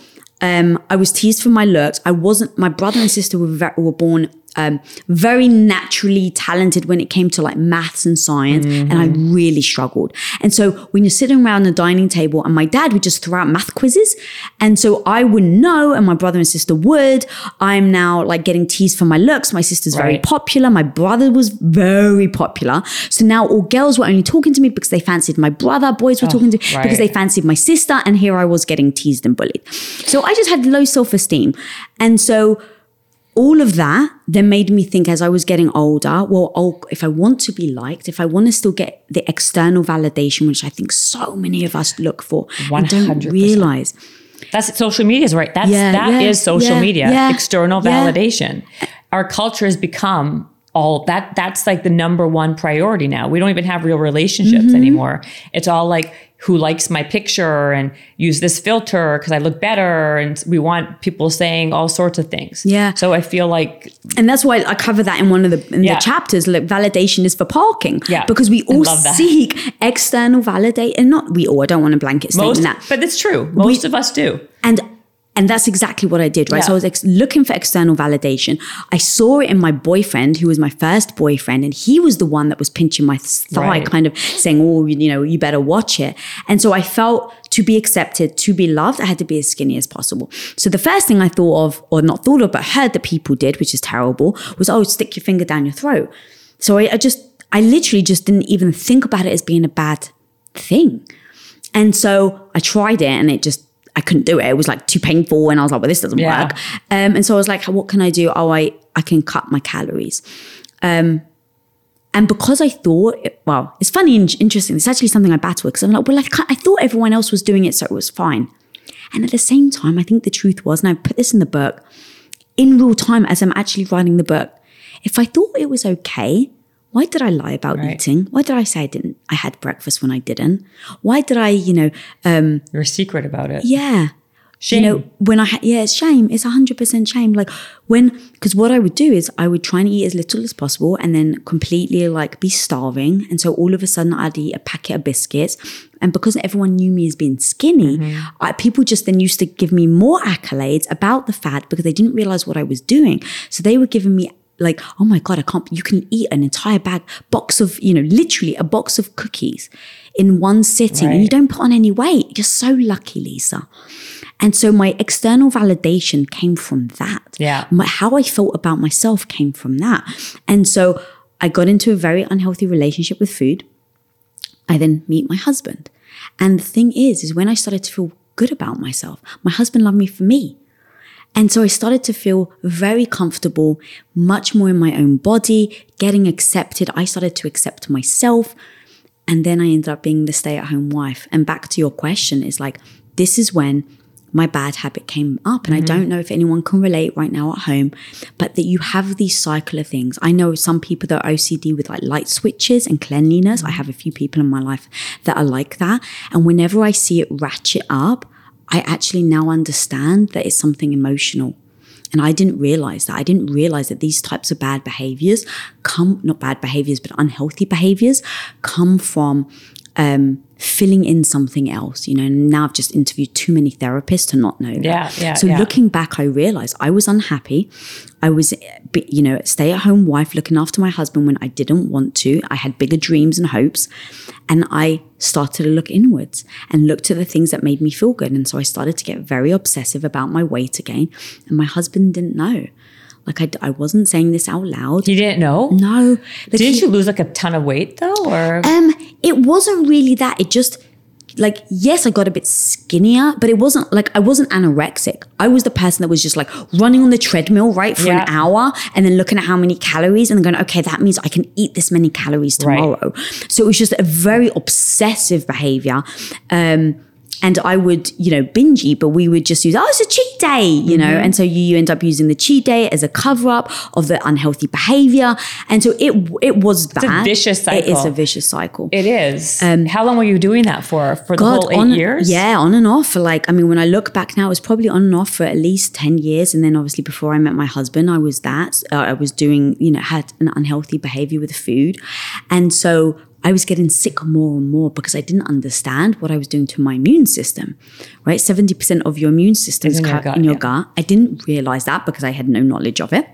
Um, I was teased for my looks. I wasn't. My brother and sister were were born um, very naturally talented when it came to like maths and science, and I really struggled. And so when you're sitting around the dining table, and my dad would just throw out math quizzes, and so I wouldn't know, and my brother and sister would. I'm now like getting teased for my looks. My sister's very popular. My brother was very popular. So now all girls were only talking to me because they fancied my brother. Boys were talking to me
right.
because they fancied my sister. And here I was getting teased and bullied. So I just had low self esteem. And so all of that then made me think as I was getting older, well, oh, if I want to be liked, if I want to still get the external validation, which I think so many of us look for and don't
100%.
realize.
That's social media is right. That's
Yeah,
that
yeah,
is social
yeah,
media. external validation. Our culture has become all that that's like the number one priority now. We don't even have real relationships
Mm-hmm.
anymore. It's all like who likes my picture and use this filter because I look better and we want people saying all sorts of things.
Yeah.
So I feel like
And that's why I cover that in one of the in
Yeah.
the chapters. Like validation is for parking.
Yeah.
Because we all seek external validate and not we all, I don't want to blanket statement
most
that.
but it's true. Most of us do.
And and that's exactly what I did, right? So I was ex- looking for external validation. I saw it in my boyfriend, who was my first boyfriend, and he was the one that was pinching my thigh,
Right.
kind of saying, "Oh, you know, you better watch it." And so I felt to be accepted, to be loved, I had to be as skinny as possible. So the first thing I thought of, or not thought of, but heard that people did, which is terrible, was, "Oh, stick your finger down your throat." So I, I just, I literally just didn't even think about it as being a bad thing. And so I tried it and it just, I couldn't do it. It was like too painful. And I was like, well, this doesn't
Yeah.
work. Um, and so I was like, what can I do? Oh, I, I can cut my calories. Um, and because I thought, well, it's funny and interesting. It's actually something I battle with because I'm like, well, I, can't, I thought everyone else was doing it, so it was fine. And at the same time, I think the truth was, and I put this in the book, in real time as I'm actually writing the book, if I thought it was okay, why did I lie about
Right.
eating? Why did I say I didn't? I had breakfast when I didn't. Why did I, you know, um,
You're a secret about it.
yeah.
Shame.
You know, when I, ha- yeah, it's shame. It's 100% shame. Like when, because what I would do is I would try and eat as little as possible and then completely like be starving. And so all of a sudden I'd eat a packet of biscuits. And because everyone knew me as being skinny, I, people just then used to give me more accolades about the fat because they didn't realize what I was doing. So they were giving me like, oh my God, I can't, you can eat an entire bag, box of, you know, literally a box of cookies in one sitting and you don't put on any weight. You're so lucky, Lisa. And so my external validation came from that.
Yeah.
My, how I felt about myself came from that. And so I got into a very unhealthy relationship with food. I then meet my husband. And the thing is, is when I started to feel good about myself, my husband loved me for me. And so I started to feel very comfortable, much more in my own body, getting accepted. I started to accept myself. And then I ended up being the stay at home wife. And back to your question is like, this is when my bad habit came up. And I mm-hmm. don't know if anyone can relate right now at home, but that you have these cycle of things. I know some people that are OCD with like light switches and cleanliness. I mm-hmm. have a few people in my life that are like that. And whenever I see it ratchet up, I actually now understand that it's something emotional. And I didn't realize that. I didn't realize that these types of bad behaviors come, not bad behaviors, but unhealthy behaviors come from um, filling in something else, you know. Now I've just interviewed too many therapists to not know that.
Yeah, yeah,
So
yeah.
looking back, I realized I was unhappy. I was, you know, stay at home wife looking after my husband when I didn't want to. I had bigger dreams and hopes. And I started to look inwards and look to the things that made me feel good. And so I started to get very obsessive about my weight again. And my husband didn't know. Like I, I wasn't saying this out loud.
You didn't know?
No. Like
Didn't
he-
you lose like a ton of weight though? Or
um, it wasn't really that. It just like yes, I got a bit skinnier, but it wasn't like I wasn't anorexic. I was the person that was just like running on the treadmill right for
Yeah.
an hour and then looking at how many calories and then going, okay, that means I can eat this many calories
Right.
tomorrow. So it was just a very obsessive behavior. Um, and I would, you know, binge eat, but we would just use, oh, it's a cheat day, you know,
Mm-hmm.
and so you, you end up using the cheat day as a cover up of the unhealthy behavior. And so it it was
a
bad.
vicious
It is a vicious cycle.
it is. How long were you doing that for? For the whole eight
on,
years?
Yeah, on and off for like, I mean, when I look back now, it was probably on and off for at least 10 years. And then obviously before I met my husband, I was that. Uh, I was doing, you know, had an unhealthy behavior with food. And so I was getting sick more and more because I didn't understand what I was doing to my immune system, right? 70% of your immune system is
in your gut,
in your
yeah.
gut. I didn't realize that because I had no knowledge of it.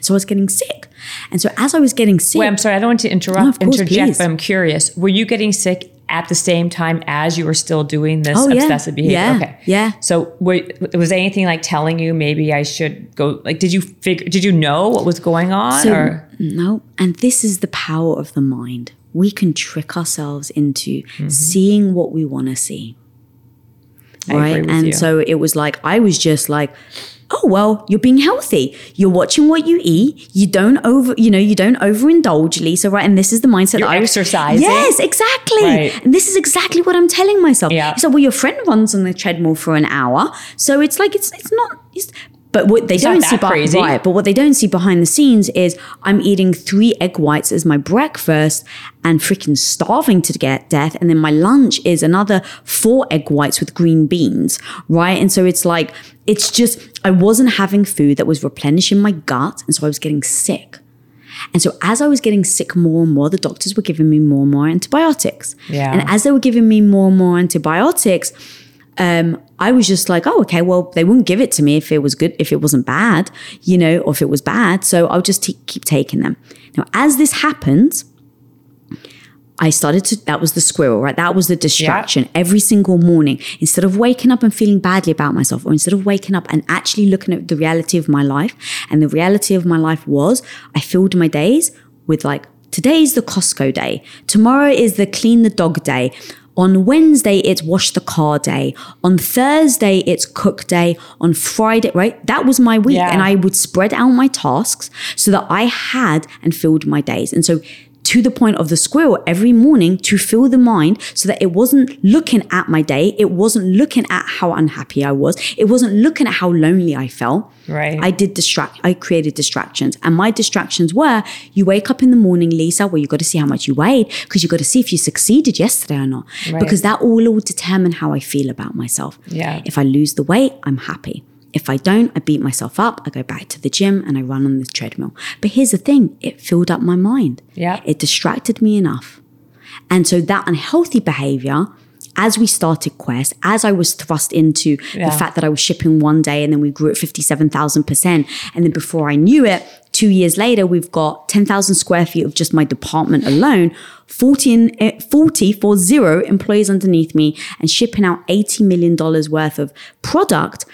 So I was getting sick. And so as I was getting sick,
Wait, I'm sorry, I don't want to interrupt,
No, course,
interject,
please.
but I'm curious. Were you getting sick at the same time as you were still doing this
Oh, yeah.
obsessive behavior?
Yeah,
Okay.
yeah.
So were, was anything like telling you maybe I should go? Like, did you figure? Did you know what was going on?
So,
or
no, and this is the power of the mind. We can trick ourselves into
Mm-hmm.
seeing what we want to see. Right. And
you.
so it was like, I was just like, oh, well, you're being healthy. You're watching what you eat. You don't over, you know, you don't overindulge, Lisa, right? And this is the mindset
You're
that I
exercise.
Yes, exactly.
Right.
And this is exactly what I'm telling myself.
Yeah.
So, well, your friend runs on the treadmill for an hour. So it's like, it's, it's not, it's, but what they
not
don't see, behind,
crazy.
right? But what they don't see behind the scenes is I'm eating three egg whites as my breakfast and freaking starving to get death. And then my lunch is another four egg whites with green beans, right? And so it's like, it's just, I wasn't having food that was replenishing my gut. And so I was getting sick. And so as I was getting sick more and more, the doctors were giving me more and more antibiotics.
Yeah.
And as they were giving me more and more antibiotics, um, I was just like, oh, okay, well, they wouldn't give it to me if it was good, if it wasn't bad, you know, or if it was bad. So I'll just t- keep taking them. Now, as this happened, I started to, that was the squirrel, right? That was the distraction every single morning. Instead of waking up and feeling badly about myself, or instead of waking up and actually looking at the reality of my life, and the reality of my life was I filled my days with like, today's the Costco day, tomorrow is the clean the dog day. On Wednesday, it's wash the car day. On Thursday, it's cook day. On Friday, right? That was my week.
Yeah.
And I would spread out my tasks so that I had and filled my days. And so to the point of the squirrel every morning to fill the mind so that it wasn't looking at my day. It wasn't looking at how unhappy I was. It wasn't looking at how lonely I felt.
Right.
I did distract, I created distractions. And my distractions were you wake up in the morning, Lisa, where you got to see how much you weighed because you got to see if you succeeded yesterday or not.
Right.
Because that all will determine how I feel about myself.
Yeah.
If I lose the weight, I'm happy. If I don't, I beat myself up. I go back to the gym and I run on the treadmill. But here's the thing it filled up my mind.
Yeah.
It distracted me enough. And so that unhealthy behavior, as we started Quest, as I was thrust into
Yeah.
the fact that I was shipping one day and then we grew at 57,000%. And then before I knew it, two years later, we've got 10,000 square feet of just my department alone, 40, eh, 40 for zero employees underneath me and shipping out $80 million worth of product.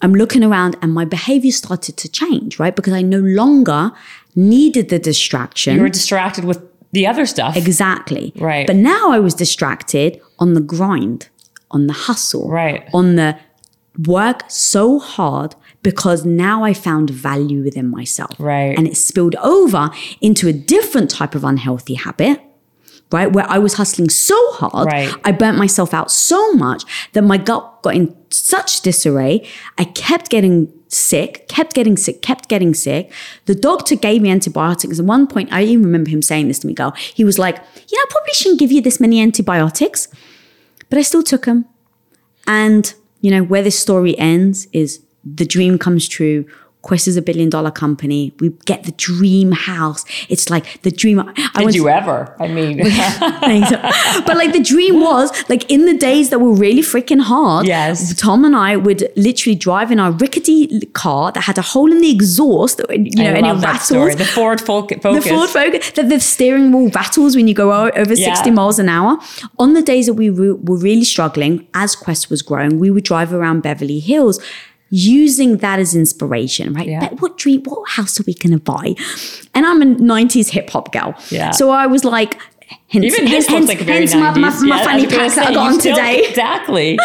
I'm looking around and my behavior started to change, right? Because I no longer needed the distraction.
you were distracted with the other stuff.
Exactly.
Right.
But now I was distracted on the grind, on the hustle,
Right.
on the work so hard because now I found value within myself.
Right.
And it spilled over into a different type of unhealthy habit. Right, where I was hustling so hard,
Right.
I burnt myself out so much that my gut got in such disarray. I kept getting sick, kept getting sick, kept getting sick. The doctor gave me antibiotics. At one point, I even remember him saying this to me, girl. He was like, You know, I probably shouldn't give you this many antibiotics. But I still took them. And, you know, where this story ends is the dream comes true Quest is a billion dollar company. We get the dream house. It's like the dream. I
Did you ever? I mean, [LAUGHS]
but like the dream was like in the days that were really freaking hard.
Yes.
Tom and I would literally drive in our rickety car that had a hole in the exhaust. You know,
I
and it rattles.
story. The Ford Focus.
The Ford Focus, that the steering wheel rattles when you go over
Yeah.
60 miles an hour. On the days that we were really struggling, as Quest was growing, we would drive around Beverly Hills using that as inspiration, right?
Yeah.
But what dream, what house are we going to buy? And I'm a 90s hip hop girl.
Yeah.
So I was like, hence,
Even this
hence,
looks like a very
hence my,
90s.
my, my
Yeah, I
fanny
was
pack that I got on
still-
today. [LAUGHS] Um,
Exactly.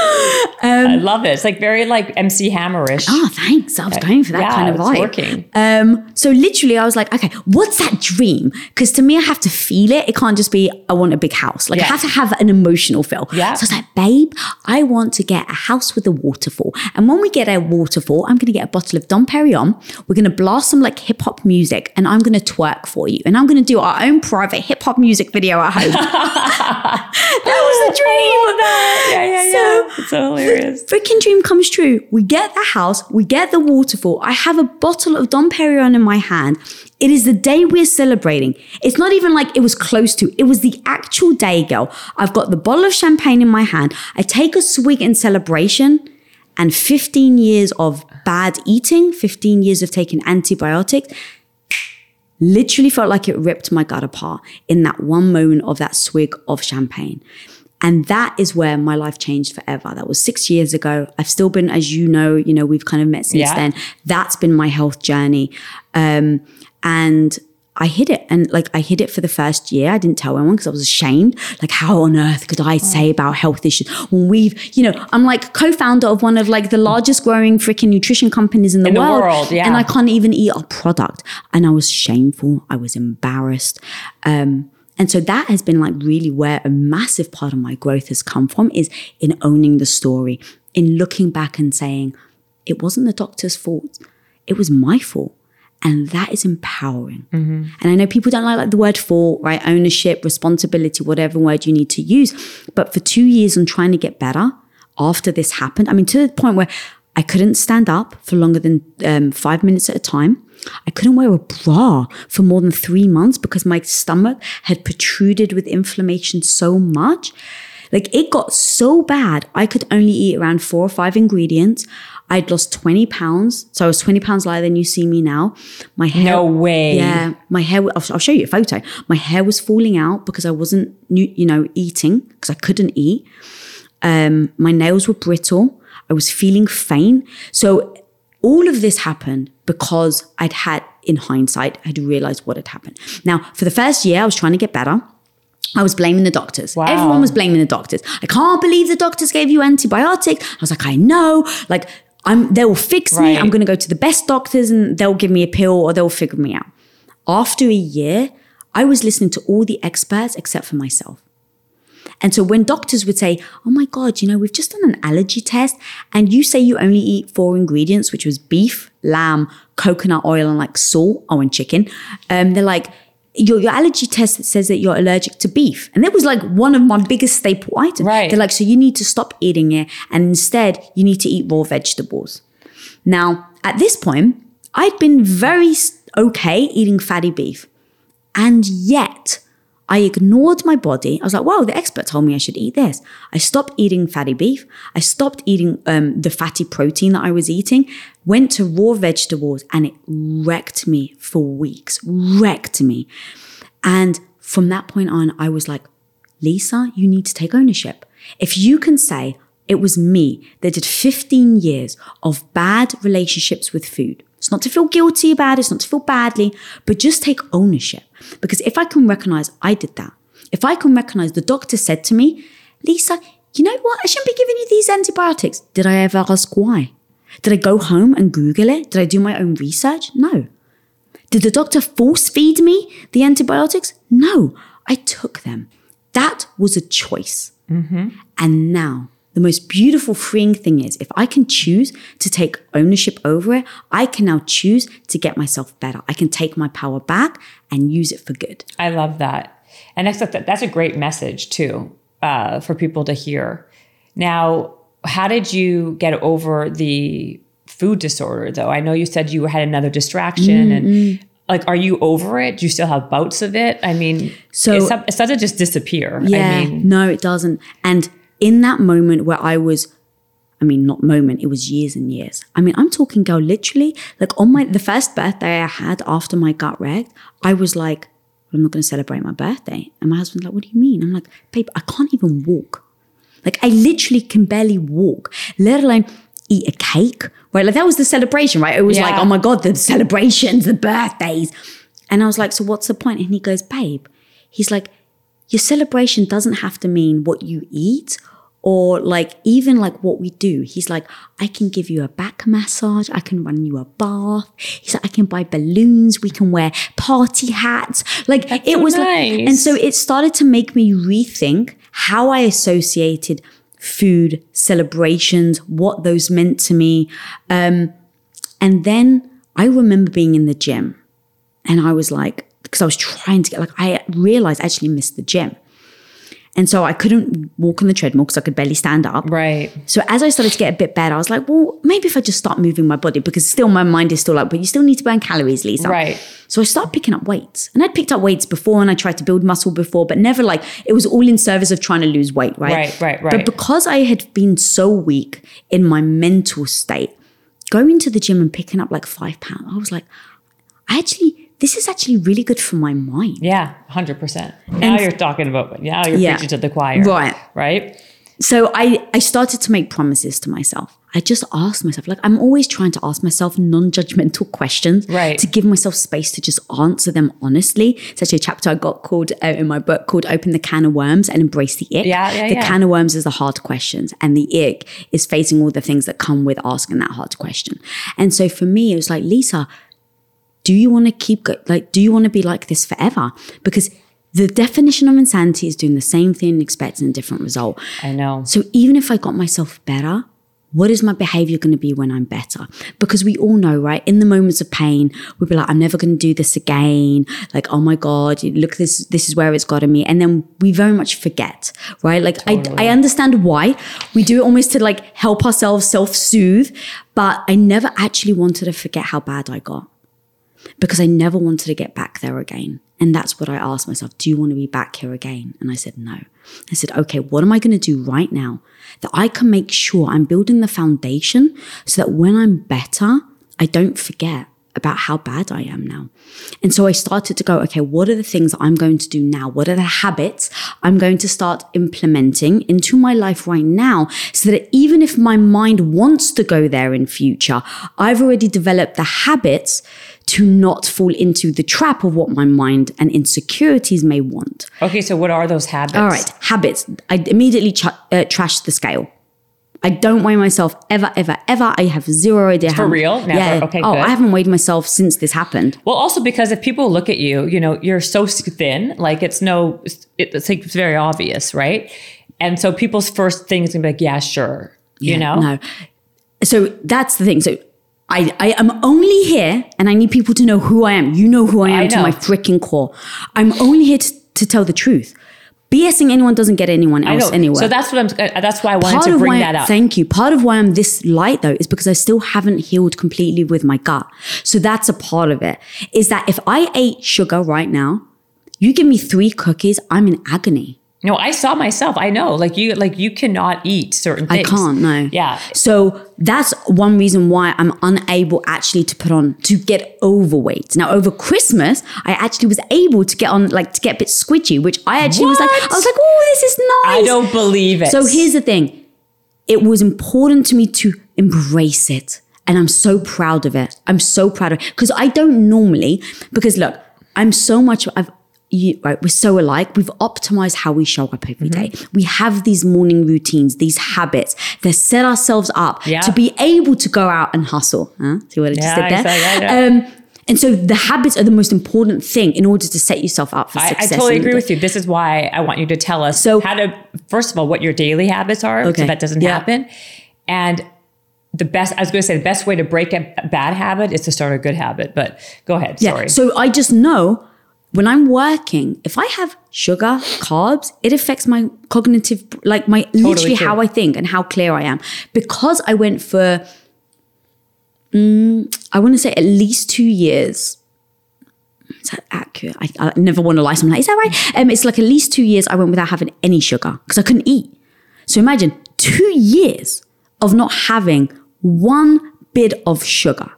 I love it. It's like very like MC Hammerish.
Oh, thanks. I was going for that
Yeah,
kind of
it's
vibe.
working.
Um, so literally, I was like, okay, what's that dream? Because to me, I have to feel it. It can't just be I want a big house. Like I have to have an emotional feel.
Yeah.
So I was like, babe, I want to get a house with a waterfall. And when we get a waterfall, I'm going to get a bottle of Dom Perignon. We're going to blast some like hip hop music, and I'm going to twerk for you. And I'm going to do our own private hip hop music video. [LAUGHS] that was the dream.
Oh, yeah, yeah, yeah.
So-
it's so hilarious.
freaking dream comes true. We get the house, we get the waterfall. I have a bottle of Dom Perignon in my hand. It is the day we're celebrating. It's not even like it was close to. It was the actual day, girl. I've got the bottle of champagne in my hand. I take a swig in celebration, and 15 years of bad eating, 15 years of taking antibiotics, literally felt like it ripped my gut apart in that one moment of that swig of champagne. And that is where my life changed forever. That was six years ago. I've still been, as you know, you know, we've kind of met since
Yeah.
then. That's been my health journey. Um, and I hid it. And like I hid it for the first year. I didn't tell anyone because I was ashamed. Like, how on earth could I say about health issues when we've, you know, I'm like co-founder of one of like the largest growing freaking nutrition companies in the
In the
world.
world, yeah.
And I can't even eat a product. And I was shameful. I was embarrassed. Um, and so that has been like really where a massive part of my growth has come from is in owning the story, in looking back and saying, it wasn't the doctor's fault. It was my fault. And that is empowering. And I know people don't like, like the word for, right? Ownership, responsibility, whatever word you need to use. But for two years on trying to get better after this happened, I mean, to the point where I couldn't stand up for longer than um, five minutes at a time. I couldn't wear a bra for more than three months because my stomach had protruded with inflammation so much. Like it got so bad, I could only eat around four or five ingredients. I'd lost 20 pounds. So I was 20 pounds lighter than you see me now. My hair.
No way.
Yeah. My hair, I'll, I'll show you a photo. My hair was falling out because I wasn't, you know, eating because I couldn't eat. Um, my nails were brittle. I was feeling faint. So all of this happened because I'd had, in hindsight, I'd realized what had happened. Now, for the first year, I was trying to get better. I was blaming the doctors.
Wow.
Everyone was blaming the doctors. I can't believe the doctors gave you antibiotics. I was like, I know. Like, I'm. They will fix me. I'm going to go to the best doctors, and they'll give me a pill, or they'll figure me out. After a year, I was listening to all the experts except for myself. And so when doctors would say, Oh my God, you know, we've just done an allergy test and you say you only eat four ingredients, which was beef, lamb, coconut oil, and like salt, oh, and chicken. Um, they're like, your, your allergy test says that you're allergic to beef. And that was like one of my biggest staple items.
Right.
They're like, so you need to stop eating it. And instead, you need to eat raw vegetables. Now, at this point, I'd been very okay eating fatty beef. And yet, I ignored my body. I was like, wow, the expert told me I should eat this. I stopped eating fatty beef. I stopped eating um, the fatty protein that I was eating, went to raw vegetables, and it wrecked me for weeks, wrecked me. And from that point on, I was like, Lisa, you need to take ownership. If you can say, it was me that did 15 years of bad relationships with food. It's not to feel guilty about it, it's not to feel badly, but just take ownership. Because if I can recognize I did that, if I can recognize the doctor said to me, Lisa, you know what? I shouldn't be giving you these antibiotics. Did I ever ask why? Did I go home and Google it? Did I do my own research? No. Did the doctor force feed me the antibiotics? No, I took them. That was a choice. Mm-hmm. And now, the most beautiful, freeing thing is if I can choose to take ownership over it, I can now choose to get myself better. I can take my power back and use it for good.
I love that. And that's, that's a great message too uh, for people to hear. Now, how did you get over the food disorder though. I know you said you had another distraction and like are you over it? Do you still have bouts of it? I mean,
So-
it's, it doesn't just disappear.
Yeah,
I mean,
no, it doesn't. And in that moment where I was, I mean, not moment, it was years and years. I mean, I'm talking, girl, literally, like on my the first birthday I had after my gut wrecked, I was like, I'm not going to celebrate my birthday. And my husband's like, What do you mean? I'm like, Babe, I can't even walk. Like, I literally can barely walk, let alone eat a cake. Right? Like, that was the celebration, right? It was like, oh my God, the celebrations, the birthdays. And I was like, So what's the point? And he goes, Babe, he's like, your celebration doesn't have to mean what you eat or like even like what we do. He's like, I can give you a back massage, I can run you a bath. He's like, I can buy balloons, we can wear party hats. Like
That's
it
so
was like, and so it started to make me rethink how I associated food, celebrations, what those meant to me. Um, and then I remember being in the gym and I was like, because I was trying to get, like, I realized I actually missed the gym. And so I couldn't walk on the treadmill because I could barely stand up.
right.
So as I started to get a bit better, I was like, well, maybe if I just start moving my body, because still my mind is still like, but you still need to burn calories, Lisa.
Right.
So I started picking up weights. And I'd picked up weights before and I tried to build muscle before, but never like it was all in service of trying to lose weight, right?
Right, right, right.
But because I had been so weak in my mental state, going to the gym and picking up like five pounds, I was like, I actually, this is actually really good for my mind.
Yeah, hundred percent. Now
And-
you're talking about now you're
Yeah.
preaching to the choir,
Right.
Right.
So I, I started to make promises to myself. I just asked myself, like, I'm always trying to ask myself non judgmental questions
Right.
to give myself space to just answer them honestly. It's actually a chapter I got called uh, in my book called Open the Can of Worms and Embrace the Ick.
Yeah, yeah,
the
yeah.
can of worms is the hard questions, and the ick is facing all the things that come with asking that hard question. And so for me, it was like, Lisa, do you want to keep go- like do you want to be like this forever? Because the definition of insanity is doing the same thing and expecting a different result.
I know.
so even if i got myself better what is my behavior going to be when i'm better? Because we all know right in the moments of pain we'll be like i'm never going to do this again. Like oh my god look this this is where it's gotten me and then we very much forget right? Like I, I understand why. We do it almost to like help ourselves self-soothe but i never actually wanted to forget how bad i got because I never wanted to get back there again. And that's what I asked myself Do you want to be back here again? And I said, No. I said, Okay, what am I going to do right now that I can make sure I'm building the foundation so that when I'm better, I don't forget about how bad I am now. And so I started to go, okay, what are the things that I'm going to do now? What are the habits I'm going to start implementing into my life right now so that even if my mind wants to go there in future, I've already developed the habits to not fall into the trap of what my mind and insecurities may want.
Okay, so what are those habits?
All right, habits. I immediately ch- uh, trash the scale. I don't weigh myself ever, ever, ever. I have zero idea
For
how.
real? Never?
Yeah.
Okay,
Oh,
good.
I haven't weighed myself since this happened.
Well, also because if people look at you, you know, you're so thin, like it's no, it's like it's very obvious, right? And so people's first thing is gonna be like, yeah, sure, you know,
No. So that's the thing. So I, I am only here and I need people to know who I am. You know who I am
I
to my freaking core. I'm only here to, to tell the truth. BSing anyone doesn't get anyone else anywhere.
So that's what I'm. uh, That's why I wanted
part
to bring that up.
Thank you. Part of why I'm this light though is because I still haven't healed completely with my gut. So that's a part of it. Is that if I ate sugar right now, you give me three cookies, I'm in agony.
No, I saw myself. I know, like you, like you cannot eat certain things.
I can't, no.
Yeah.
So that's one reason why I'm unable actually to put on to get overweight. Now over Christmas, I actually was able to get on like to get a bit squidgy, which I actually was like, I was like, oh, this is nice.
I don't believe it.
So here's the thing. It was important to me to embrace it. And I'm so proud of it. I'm so proud of it. Because I don't normally, because look, I'm so much, I've, you, right, we're so alike. We've optimized how we show up every day. We have these morning routines, these habits that set ourselves up
Yeah.
to be able to go out and hustle. Huh? See what I just
Yeah,
did there?
saw- yeah.
Um, and so the habits are the most important thing in order to set yourself up for
I, I totally agree with you. This is why I want you to tell us
So-
how to, first of all, what your daily habits are,
Okay.
so that doesn't happen. And the best, I was going to say, the best way to break a bad habit is to start a good habit. But go ahead.
Yeah.
Sorry.
So I just know when I'm working, if I have sugar, carbs, it affects my cognitive, like my literally
true.
how I think and how clear I am. Because I went for I want to say at least two years. Is that accurate? I, I never want to lie. So I'm like, is that right? Um, it's like at least two years I went without having any sugar because I couldn't eat. So imagine two years of not having one bit of sugar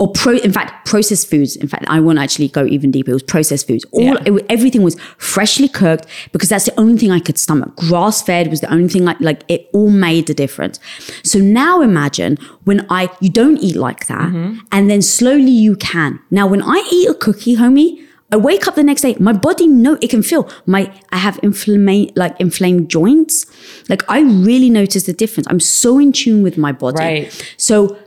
or pro in fact processed foods in fact i won't actually go even deeper it was processed foods all
Yeah.
it, everything was freshly cooked because that's the only thing i could stomach grass fed was the only thing like like it all made a difference so now imagine when i you don't eat like that mm-hmm. and then slowly you can now when i eat a cookie homie I wake up the next day, my body know it can feel my I have inflamed like inflamed joints. Like I really notice the difference. I'm so in tune with my body.
Right.
So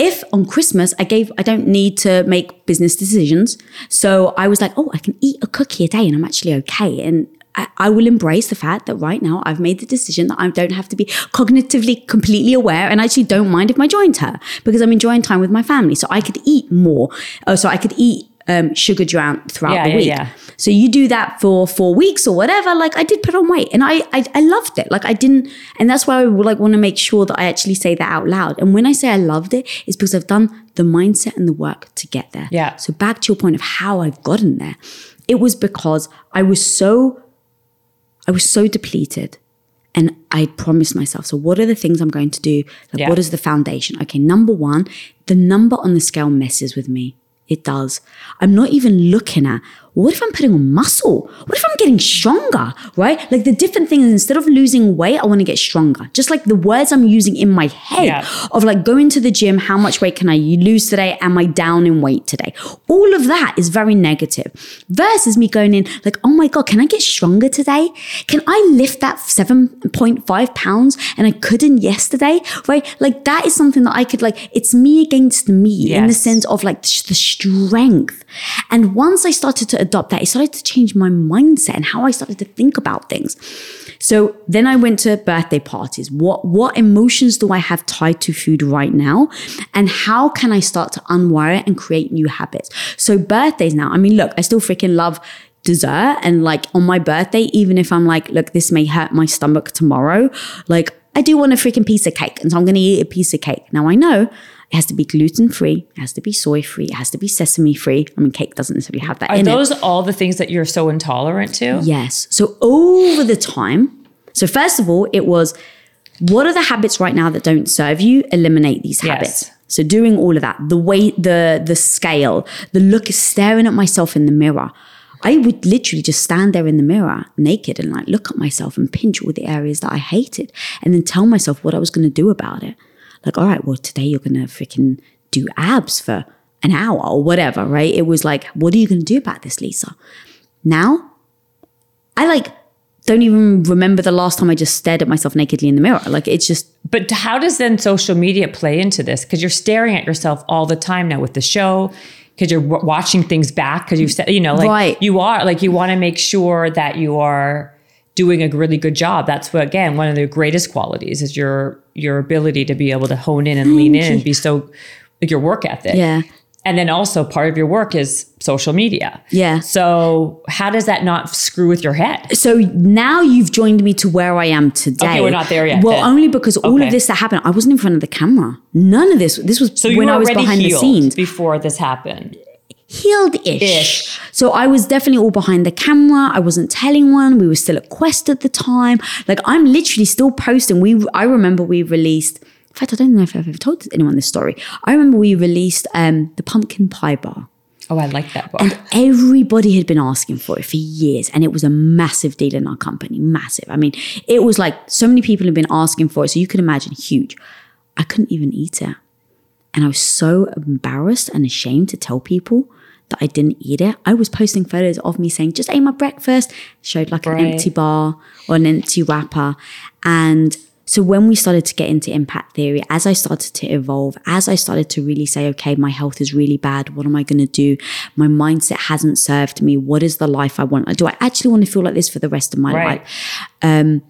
if on Christmas I gave, I don't need to make business decisions. So I was like, oh, I can eat a cookie a day and I'm actually okay. And I, I will embrace the fact that right now I've made the decision that I don't have to be cognitively completely aware and I actually don't mind if my joints hurt because I'm enjoying time with my family. So I could eat more. Oh, so I could eat um, sugar drowned throughout
Yeah,
the week.
yeah. yeah.
So you do that for four weeks or whatever. Like I did put on weight, and I I, I loved it. Like I didn't, and that's why I would like want to make sure that I actually say that out loud. And when I say I loved it, it's because I've done the mindset and the work to get there.
Yeah.
So back to your point of how I've gotten there, it was because I was so I was so depleted. And I promised myself, so what are the things I'm going to do? Like, what is the foundation? Okay, number one, the number on the scale messes with me. It does. I'm not even looking at what if I'm putting on muscle? What if I'm getting stronger? Right? Like the different things, instead of losing weight, I want to get stronger. Just like the words I'm using in my head
Yeah.
of like going to the gym, how much weight can I lose today? Am I down in weight today? All of that is very negative versus me going in like, oh my God, can I get stronger today? Can I lift that 7.5 pounds and I couldn't yesterday? Right? Like that is something that I could like, it's me against me in the sense of like the strength. And once I started to adopt that, it started to change my mindset and how I started to think about things. So then I went to birthday parties. What what emotions do I have tied to food right now? And how can I start to unwire it and create new habits? So birthdays now, I mean, look, I still freaking love dessert. And like on my birthday, even if I'm like, look, this may hurt my stomach tomorrow, like I do want a freaking piece of cake. And so I'm gonna eat a piece of cake. Now I know it has to be gluten free, it has to be soy free, it has to be sesame free. I mean, cake doesn't necessarily have that
Are
in it.
those all the things that you're so intolerant to?
Yes. So over the time, so first of all, it was what are the habits right now that don't serve you? Eliminate these
Yes.
habits. So doing all of that, the weight, the the scale, the look, staring at myself in the mirror. I would literally just stand there in the mirror naked and like look at myself and pinch all the areas that I hated and then tell myself what I was going to do about it. Like, all right, well, today you're going to freaking do abs for an hour or whatever, right? It was like, what are you going to do about this, Lisa? Now I like don't even remember the last time I just stared at myself nakedly in the mirror. Like it's just
But how does then social media play into this? Because you're staring at yourself all the time now with the show, because you're w- watching things back, because you've said, you know, like
Right.
you are, like you want to make sure that you are doing a really good job. That's what, again, one of the greatest qualities is your your ability to be able to hone in and lean in and be so like your work ethic.
yeah.
And then also part of your work is social media.
Yeah.
So how does that not screw with your head?
So now you've joined me to where I am today.
Okay, we're not there yet
Well,
then.
only because all
Okay.
of this that happened, I wasn't in front of the camera. None of this. This was
So
when I was behind the scenes.
before this happened.
Healed ish. So I was definitely all behind the camera. I wasn't telling one. We were still at Quest at the time. Like I'm literally still posting. We I remember we released. In fact, I don't know if I've ever told anyone this story. I remember we released um, the pumpkin pie bar.
Oh, I like that book.
And everybody had been asking for it for years. And it was a massive deal in our company. Massive. I mean, it was like so many people had been asking for it. So you can imagine huge. I couldn't even eat it. And I was so embarrassed and ashamed to tell people that I didn't eat it. I was posting photos of me saying, just ate my breakfast, showed like
Right.
an empty bar or an empty wrapper. And so when we started to get into impact theory, as I started to evolve, as I started to really say, okay, my health is really bad. What am I going to do? My mindset hasn't served me. What is the life I want? Do I actually want to feel like this for the rest of my
Right.
life? Um,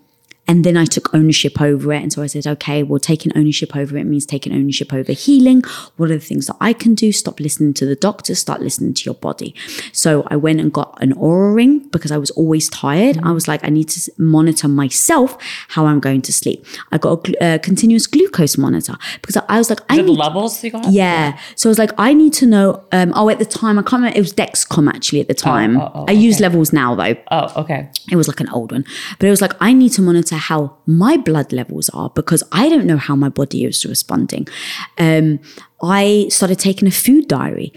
And then I took ownership over it. And so I said, okay, well, taking ownership over it means taking ownership over healing. What are the things that I can do? Stop listening to the doctor, start listening to your body. So I went and got an Oura ring because I was always tired. I was like, I need to monitor myself how I'm going to sleep. I got a uh, continuous glucose monitor because I was like, I
the
need
levels you got?
yeah. So I was like, I need to know. Um, oh, at the time, I can't remember. It was Dexcom actually at the time.
oh, oh,
I use levels now though.
Oh, okay.
It was like an old one. But it was like, I need to monitor how my blood levels are because I don't know how my body is responding. Um, I started taking a food diary.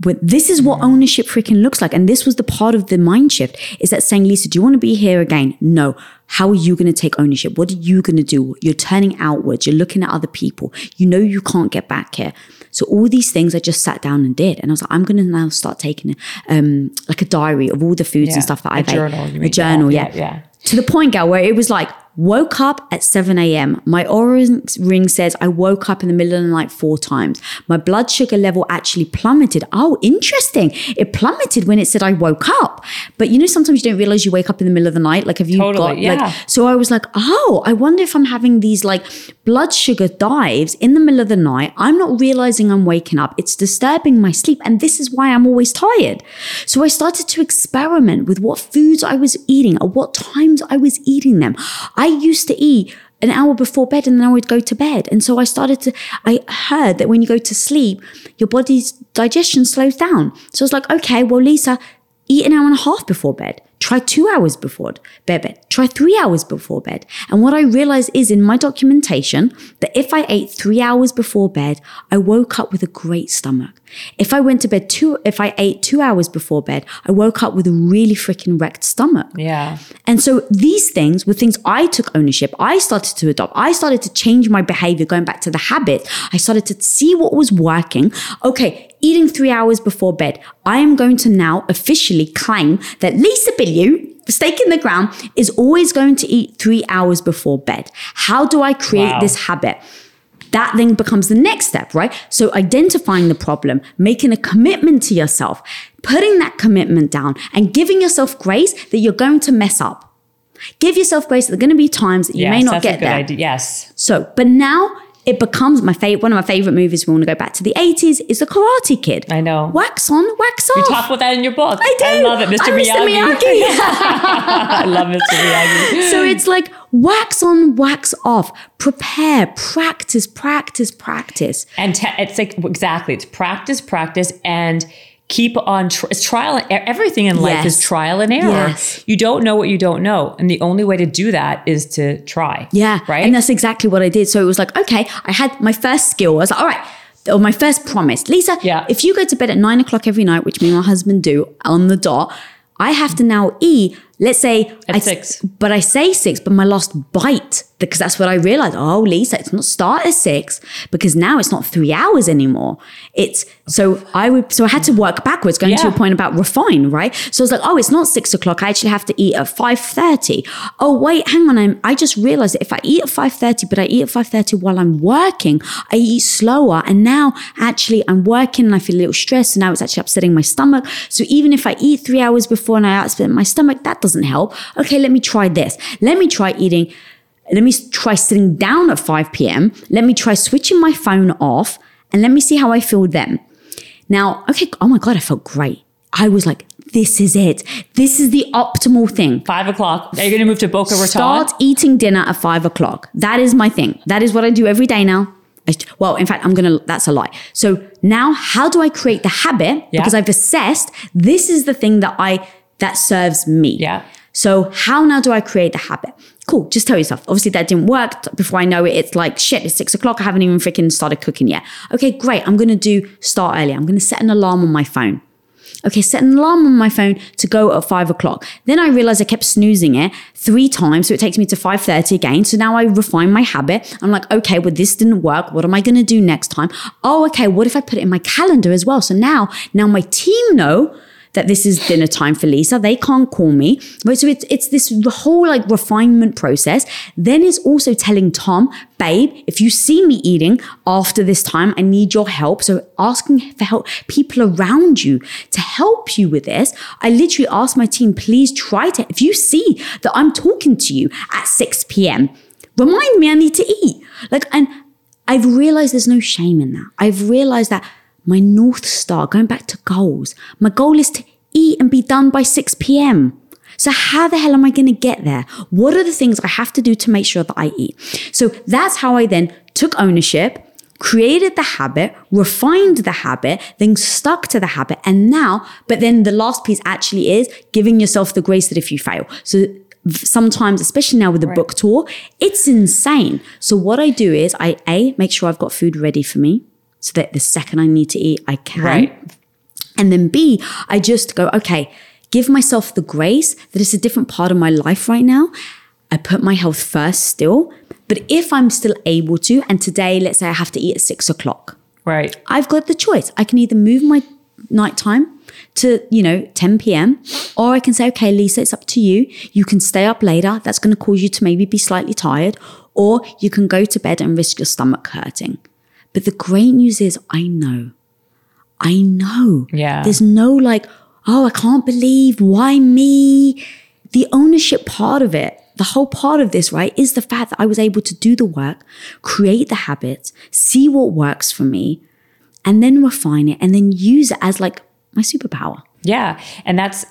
But this is what ownership freaking looks like. And this was the part of the mind shift is that saying, Lisa, do you want to be here again? No. How are you going to take ownership? What are you going to do? You're turning outwards. You're looking at other people. You know you can't get back here. So all these things I just sat down and did. And I was like, I'm going to now start taking um, like a diary of all the foods
Yeah.
and stuff that I've
journal,
ate.
you
A journal,
Yeah,
yeah.
yeah, yeah.
To the point, gal, where it was like, woke up at 7 a.m. My Oura ring says I woke up in the middle of the night four times. My blood sugar level actually plummeted. Oh, interesting. It plummeted when it said I woke up. But you know, sometimes you don't realize you wake up in the middle of the night. Like, have you
Totally,
got
yeah.
like, so I was like, oh, I wonder if I'm having these like blood sugar dives in the middle of the night. I'm not realizing I'm waking up. It's disturbing my sleep. And this is why I'm always tired. So I started to experiment with what foods I was eating, or what times I was eating them. I used to eat an hour before bed and then I would go to bed. And so I started to, I heard that when you go to sleep, your body's digestion slows down. So I was like, okay, well, Lisa, eat an hour and a half before bed. Try two hours before bed. Try three hours before bed. And what I realized is in my documentation that if I ate three hours before bed, I woke up with a great stomach. If I went to bed two, if I ate two hours before bed, I woke up with a really freaking wrecked stomach.
Yeah.
And so these things were things I took ownership. I started to adopt. I started to change my behavior, going back to the habit. I started to see what was working. Okay, eating three hours before bed. I am going to now officially claim that Lisa Bilyeu, stake in the ground, is always going to eat three hours before bed. How do I create
Wow.
this habit? That then becomes the next step, right? So identifying the problem, making a commitment to yourself, putting that commitment down and giving yourself grace that you're going to mess up. Give yourself grace. There are going to be times that you
yes,
may not
that's
get
a good
there.
idea. Yes.
So, but now it becomes my favorite. One of my favorite movies. We want to go back to the eighties. Is the Karate Kid.
I know.
Wax on, wax off.
You talk about that in your book.
I do.
I love it, Mr.
I'm Mr.
Miyagi.
Miyagi. [LAUGHS] [LAUGHS]
I love Mr. Miyagi.
so it's like wax on, wax off. Prepare, practice, practice, practice.
And te- it's like exactly, it's practice, practice, and keep on. Tr- it's trial. Everything in life
Yes.
is trial and error.
Yes.
You don't know what you don't know, and the only way to do that is to try.
Yeah.
Right.
And that's exactly what I did. So it was like, okay, I had my first skill. I was like, all right. Or my first promise. Lisa,
Yeah.
if you go to bed at nine o'clock every night, which me and my husband do on the dot, I have to now eat, let's say
At
I,
six.
But I say six, but my last bite, because that's what I realized. Oh, Lisa, it's not start at six because now it's not three hours anymore. It's so I would so I had to work backwards, going to
Yeah.
your point about refine, right? So I was like, oh, it's not six o'clock. I actually have to eat at five thirty. Oh, wait, hang on. I'm, I just realized that if I eat at five thirty, but I eat at five thirty while I'm working, I eat slower, and now actually I'm working and I feel a little stressed, and now it's actually upsetting my stomach. So even if I eat three hours before and I upset my stomach, that doesn't help. Okay, let me try this. Let me try eating. Let me try sitting down at 5 p.m. Let me try switching my phone off and let me see how I feel then. Now, okay, oh my God, I felt great. I was like, this is it. This is the optimal thing.
Five o'clock. Are you going to move to Boca Raton?
Start eating dinner at five o'clock. That is my thing. That is what I do every day now. I- Well, in fact, I'm gonna, that's a lie. So now, how do I create the habit?
Yeah.
Because I've assessed this is the thing that I, that serves me.
Yeah.
So how now do I create the habit? Cool. Just tell yourself. Obviously that didn't work. Before I know it, it's like shit. It's six o'clock. I haven't even freaking started cooking yet. Okay, great. I'm gonna do start early. I'm gonna set an alarm on my phone. Okay, set an alarm on my phone to go at five o'clock. Then I realized I kept snoozing it three times, so it takes me to five thirty again. So now I refine my habit. I'm like, okay, well this didn't work. What am I gonna do next time? Oh, okay. What if I put it in my calendar as well? So now, now my team know that this is dinner time for Lisa. They can't call me. Right. So it's it's this whole like refinement process. Then it's also telling Tom, babe, if you see me eating after this time, I need your help. So asking for help, people around you to help you with this. I literally asked my team, please try to, if you see that I'm talking to you at 6 p.m., remind me I need to eat. Like, and I've realized there's no shame in that. I've realized that my North Star, going back to goals, my goal is to eat and be done by 6 p.m. So, how the hell am I going to get there? What are the things I have to do to make sure that I eat? So, that's how I then took ownership, created the habit, refined the habit, then stuck to the habit. And now, but then the last piece actually is giving yourself the grace that if you fail. So, sometimes, especially now with the right. book tour, it's insane. So, what I do is I A, make sure I've got food ready for me so that the second I need to eat, I can. Right. And then B, I just go, okay, give myself the grace that it's a different part of my life right now. I put my health first still. But if I'm still able to, and today, let's say I have to eat at six o'clock.
Right.
I've got the choice. I can either move my nighttime to, you know, 10 p.m. Or I can say, okay, Lisa, it's up to you. You can stay up later. That's going to cause you to maybe be slightly tired. Or you can go to bed and risk your stomach hurting. But the great news is, I know. I know.
Yeah.
There's no like, oh, I can't believe why me. The ownership part of it, the whole part of this, right, is the fact that I was able to do the work, create the habits, see what works for me, and then refine it and then use it as like my superpower.
Yeah. And that's,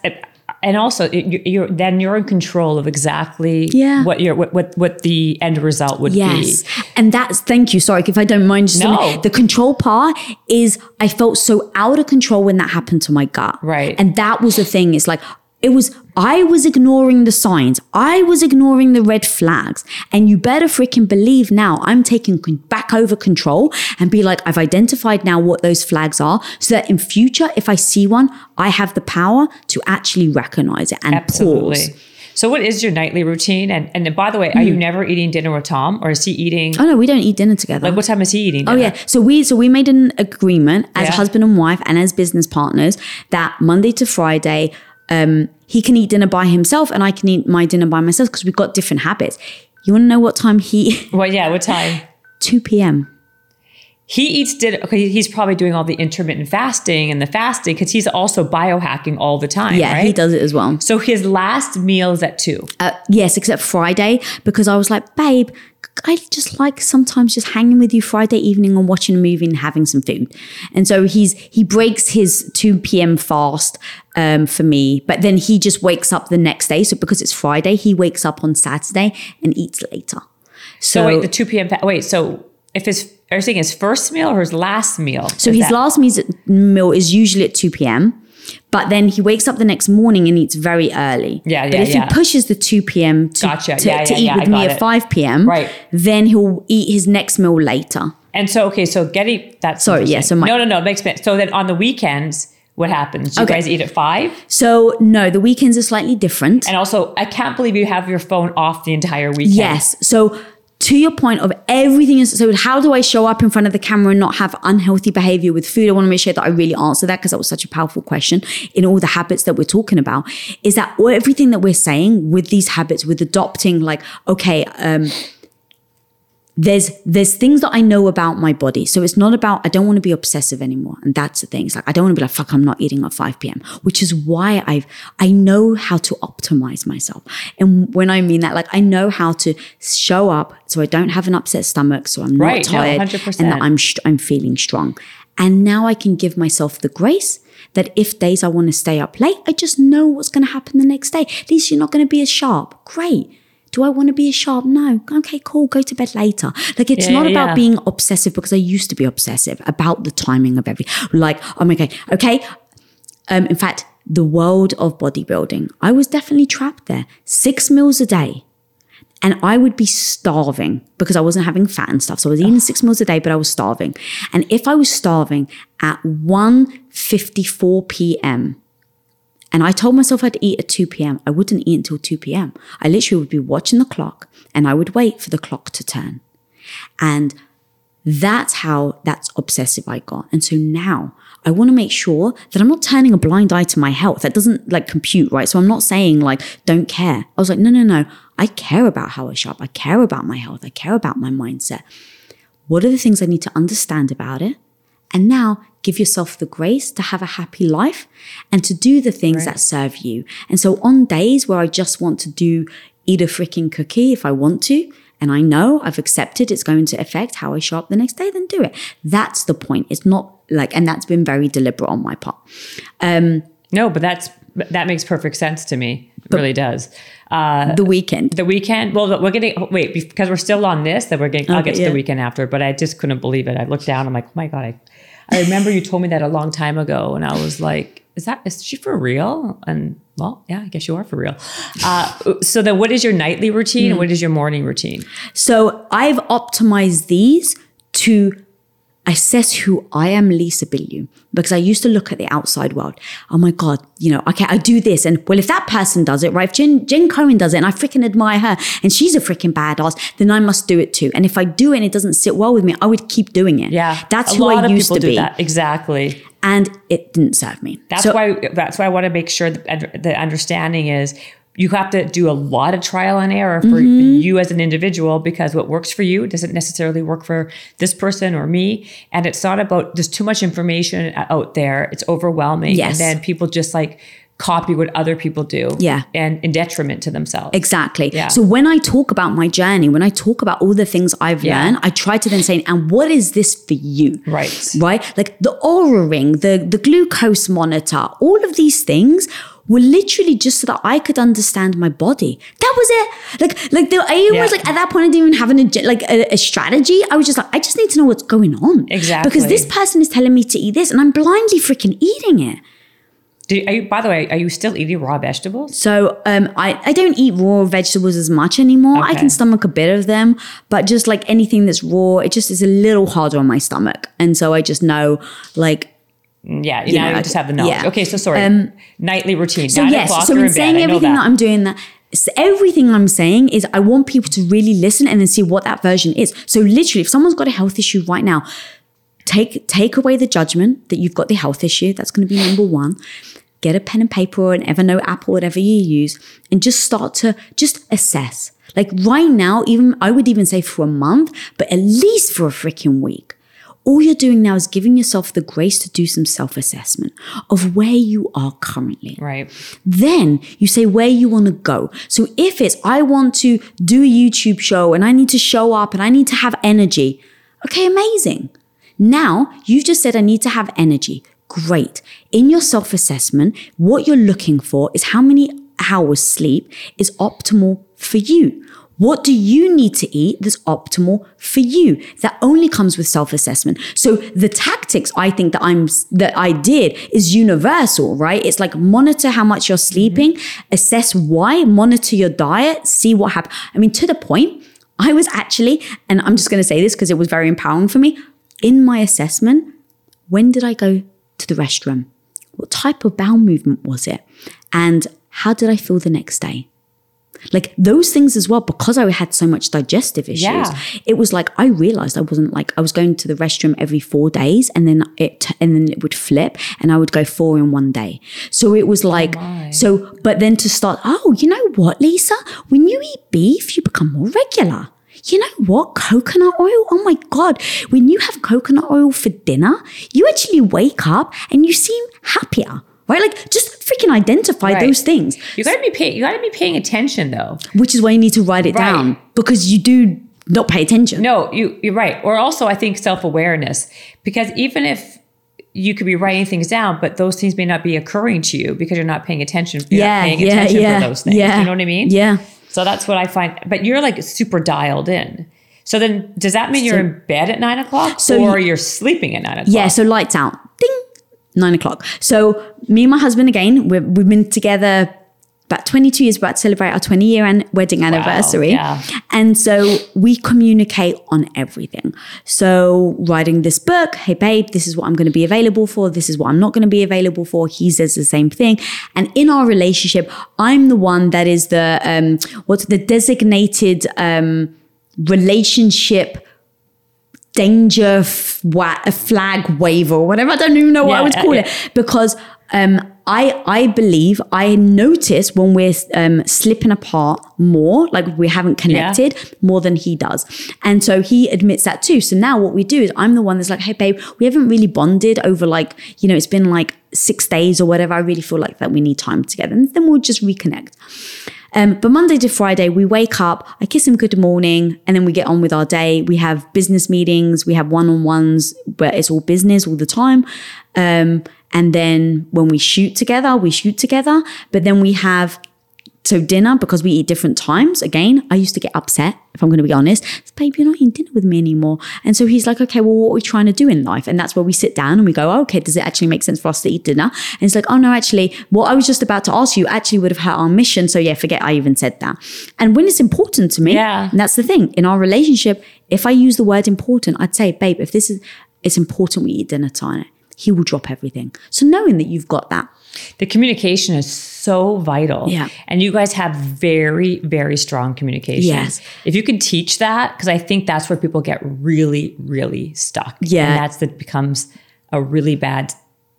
and also you're then you're in control of exactly
yeah.
what your what, what what the end result would
yes. be. And that's thank you. Sorry if I don't mind just
no.
the control part is I felt so out of control when that happened to my gut.
Right.
And that was the thing. It's like it was, I was ignoring the signs. I was ignoring the red flags. And you better freaking believe now I'm taking back over control and be like, I've identified now what those flags are so that in future, if I see one, I have the power to actually recognize it and Absolutely. pause.
So, what is your nightly routine? And and by the way, are mm. you hmm. never eating dinner with Tom, or is he eating?
Oh no, we don't eat dinner together.
Like, what time is he eating?
Dinner? Oh yeah, so we so we made an agreement as yeah. husband and wife and as business partners that Monday to Friday um, he can eat dinner by himself and I can eat my dinner by myself because we've got different habits. You want to know what time he? [LAUGHS]
Well, yeah, what time?
2 p.m.
He eats dinner. Okay, he's probably doing all the intermittent fasting and the fasting because he's also biohacking all the time.
Yeah,
right?
he does it as well.
So his last meal is at two.
Uh, yes, except Friday because I was like, babe, I just like sometimes just hanging with you Friday evening and watching a movie and having some food. And so he's he breaks his 2 p.m. fast um, for me, but then he just wakes up the next day. So because it's Friday, he wakes up on Saturday and eats later.
So, so wait, the 2 p.m. Fa- wait, so if his are you saying his first meal or his last meal?
So his that- last meal is usually at 2 p.m. But then he wakes up the next morning and eats very early.
Yeah,
yeah.
But
if
yeah.
he pushes the 2 p.m. to,
gotcha.
to,
yeah,
to
yeah,
eat with me
it.
at 5 p.m.,
right.
then he'll eat his next meal later.
And so, okay, so getting that's
sorry, yeah. So
my, no, no, no, it makes sense. So then on the weekends, what happens? You okay. guys eat at five?
So no, the weekends are slightly different.
And also, I can't believe you have your phone off the entire weekend.
Yes. So to your point of everything is so how do I show up in front of the camera and not have unhealthy behavior with food? I want to make sure that I really answer that because that was such a powerful question in all the habits that we're talking about. Is that everything that we're saying with these habits, with adopting like, okay, um, there's there's things that I know about my body. So it's not about I don't want to be obsessive anymore. And that's the thing. It's like I don't want to be like, fuck, I'm not eating at 5 p.m. Which is why I've I know how to optimize myself. And when I mean that, like I know how to show up so I don't have an upset stomach, so I'm not
right,
tired
no,
and that I'm I'm feeling strong. And now I can give myself the grace that if days I want to stay up late, I just know what's going to happen the next day. At least you're not going to be as sharp. Great do I want to be a sharp? No. Okay, cool. Go to bed later. Like it's yeah, not about yeah. being obsessive because I used to be obsessive about the timing of every like, I'm okay. Okay. Um, in fact, the world of bodybuilding, I was definitely trapped there. Six meals a day. And I would be starving because I wasn't having fat and stuff. So I was eating six meals a day, but I was starving. And if I was starving at 1.54 p.m., and I told myself I'd eat at 2 p.m. I wouldn't eat until 2 p.m. I literally would be watching the clock and I would wait for the clock to turn. And That's how that's obsessive I got. And so now I want to make sure that I'm not turning a blind eye to my health. That doesn't like compute, right? So I'm not saying like, don't care. I was like, no, no, no. I care about how I shop. I care about my health. I care about my mindset. What are the things I need to understand about it? And now give yourself the grace to have a happy life and to do the things right. that serve you. And so on days where I just want to do eat a freaking cookie if I want to, and I know I've accepted it's going to affect how I show up the next day, then do it. That's the point. It's not like, and that's been very deliberate on my part. Um,
no, but that's that makes perfect sense to me. It really does.
Uh, the weekend.
The weekend. Well, we're getting wait because we're still on this. That we're getting. I'll get to yeah. the weekend after. But I just couldn't believe it. I looked down. I'm like, oh my god. I, I remember you told me that a long time ago, and I was like, is that is she for real? And well, yeah, I guess you are for real. Uh, so then, what is your nightly routine mm. and what is your morning routine?
So I've optimized these to assess who I am, Lisa Bilyeu, because I used to look at the outside world. Oh my God, you know, okay, I do this. And well, if that person does it, right? If Jen, Jen Cohen does it and I freaking admire her and she's a freaking badass, then I must do it too. And if I do it and it doesn't sit well with me, I would keep doing it.
Yeah.
That's who I used to be.
That. Exactly.
And it didn't serve me.
That's so, why that's why I want to make sure the understanding is you have to do a lot of trial and error for mm-hmm. you as an individual because what works for you doesn't necessarily work for this person or me. And it's not about there's too much information out there. It's overwhelming.
Yes.
And then people just like copy what other people do.
Yeah.
And in detriment to themselves.
Exactly. Yeah. So when I talk about my journey, when I talk about all the things I've yeah. learned, I try to then say, and what is this for you?
Right.
Right? Like the Oura ring, the, the glucose monitor, all of these things were literally just so that I could understand my body. That was it. Like, like the, I yeah. was like at that point I didn't even have an like a, a, strategy. I was just like, I just need to know what's going on.
Exactly.
Because this person is telling me to eat this, and I'm blindly freaking eating it.
You, you, by the way, are you still eating raw vegetables?
So um, I, I don't eat raw vegetables as much anymore. Okay. I can stomach a bit of them, but just like anything that's raw, it just is a little harder on my stomach. And so I just know like
yeah, you, you know, you just have the knowledge. Yeah. Okay, so sorry. Um, Nightly routine.
So yes, so in saying bed, everything that. that. I'm doing that. So everything I'm saying is I want people to really listen and then see what that version is. So literally, if someone's got a health issue right now, take take away the judgment that you've got the health issue. That's going to be number one. Get a pen and paper or an Evernote app or whatever you use, and just start to just assess. Like right now, even I would even say for a month, but at least for a freaking week all you're doing now is giving yourself the grace to do some self assessment of where you are currently.
Right.
Then you say where you want to go. So if it's, I want to do a YouTube show and I need to show up and I need to have energy. Okay, amazing. Now you've just said, I need to have energy. Great. In your self assessment, what you're looking for is how many hours sleep is optimal for you. What do you need to eat that's optimal for you? That only comes with self-assessment. So the tactics I think that I'm that I did is universal, right? It's like monitor how much you're sleeping, mm-hmm. assess why, monitor your diet, see what happens. I mean, to the point, I was actually, and I'm just to say this because it was very empowering for me. In my assessment, when did I go to the restroom? What type of bowel movement was it? And how did I feel the next day? Like those things as well, because I had so much digestive issues, yeah. it was like I realized I wasn't like I was going to the restroom every four days and then it and then it would flip and I would go four in one day. So it was oh like oh so but then to start, oh, you know what, Lisa? When you eat beef, you become more regular. You know what? Coconut oil? Oh my God. When you have coconut oil for dinner, you actually wake up and you seem happier right? Like just freaking identify right. those things.
You gotta be pay- you gotta be paying attention though.
Which is why you need to write it right. down because you do not pay attention.
No, you you're right. Or also I think self-awareness. Because even if you could be writing things down, but those things may not be occurring to you because you're not paying attention. You're yeah, paying yeah, attention yeah, for those things. Yeah, you know what I mean?
Yeah.
So that's what I find. But you're like super dialed in. So then, does that mean so, you're in bed at nine o'clock, so or you, are sleeping at nine o'clock?
Yeah. So lights out. Ding nine o'clock. So me and my husband again, we have been together about 22 years, about to celebrate our 20 year an- wedding anniversary.
Wow, yeah.
And so we communicate on everything. So writing this book, hey babe, this is what I'm going to be available for. This is what I'm not going to be available for. He says the same thing. And in our relationship, I'm the one that is the, um, what's the designated, um, relationship danger f- wa- a flag wave or whatever. I don't even know what
Yeah,
I would call
yeah.
it because um, I I believe I notice when we're um, slipping apart more, like we haven't connected more than he does, and so he admits that too. So now what we do is I'm the one that's like, hey babe, we haven't really bonded over like you know it's been like six days or whatever. I really feel like that we need time together, and then we'll just reconnect. Um, but Monday to Friday, we wake up, I kiss him good morning, and then we get on with our day. We have business meetings, we have one on ones where it's all business all the time. Um, and then when we shoot together, we shoot together. But then we have so dinner because we eat different times. Again, I used to get upset if I'm going to be honest. It's, Babe, you're not eating dinner with me anymore. And so he's like, okay, well, what are we trying to do in life? And that's where we sit down and we go, oh, okay, does it actually make sense for us to eat dinner? And it's like, oh no, actually, what I was just about to ask you actually would have hurt our mission. So yeah, forget I even said that. And when it's important to me,
Yeah.
and that's the thing in our relationship. If I use the word important, I'd say, babe, if this is, it's important we eat dinner time. He will drop everything. So knowing that you've got that,
The communication is so vital.
Yeah.
And you guys have very, very strong communication.
Yes.
If you can teach that, because I think that's where people get really, really stuck.
Yeah.
And that's that becomes a really bad,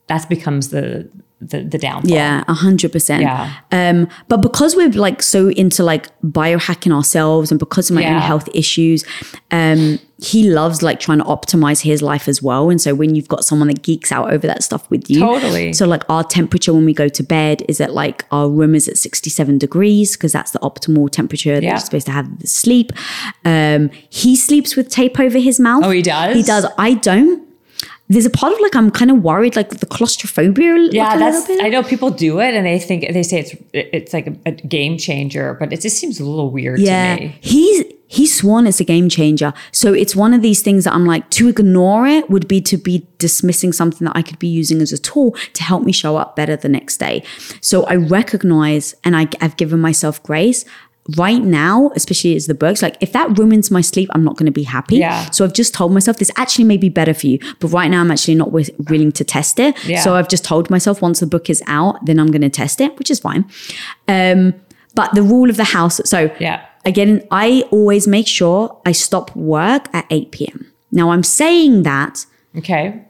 that becomes the the, the downfall.
Yeah, a hundred percent.
Yeah.
Um, but because we're like so into like biohacking ourselves, and because of my own health issues, um, he loves like trying to optimize his life as well. And so when you've got someone that geeks out over that stuff with you,
Totally.
So like our temperature when we go to bed is at like our room is at sixty-seven degrees because that's the optimal temperature that
Yeah.
you're supposed to have the sleep. Um, he sleeps with tape over his mouth.
Oh, he does?
He does. I don't. There's a part of like I'm kind of worried, like the claustrophobia. like,
Yeah,
a
that's.
little bit.
I know people do it, and they think they say it's it's like a, a game changer, but it just seems a little weird
yeah
to me.
he's he's sworn it's a game changer so it's one of these things that i'm like to ignore it would be to be dismissing something that i could be using as a tool to help me show up better the next day so i recognize and I, i've given myself grace right now especially as the books like if that ruins my sleep i'm not going to be happy
Yeah.
so i've just told myself this actually may be better for you but right now i'm actually not wi- willing to test it
Yeah.
so i've just told myself once the book is out then i'm going to test it which is fine um but the rule of the house so
Yeah.
Again, I always make sure I stop work at 8 p.m. Now, I'm saying that
Okay.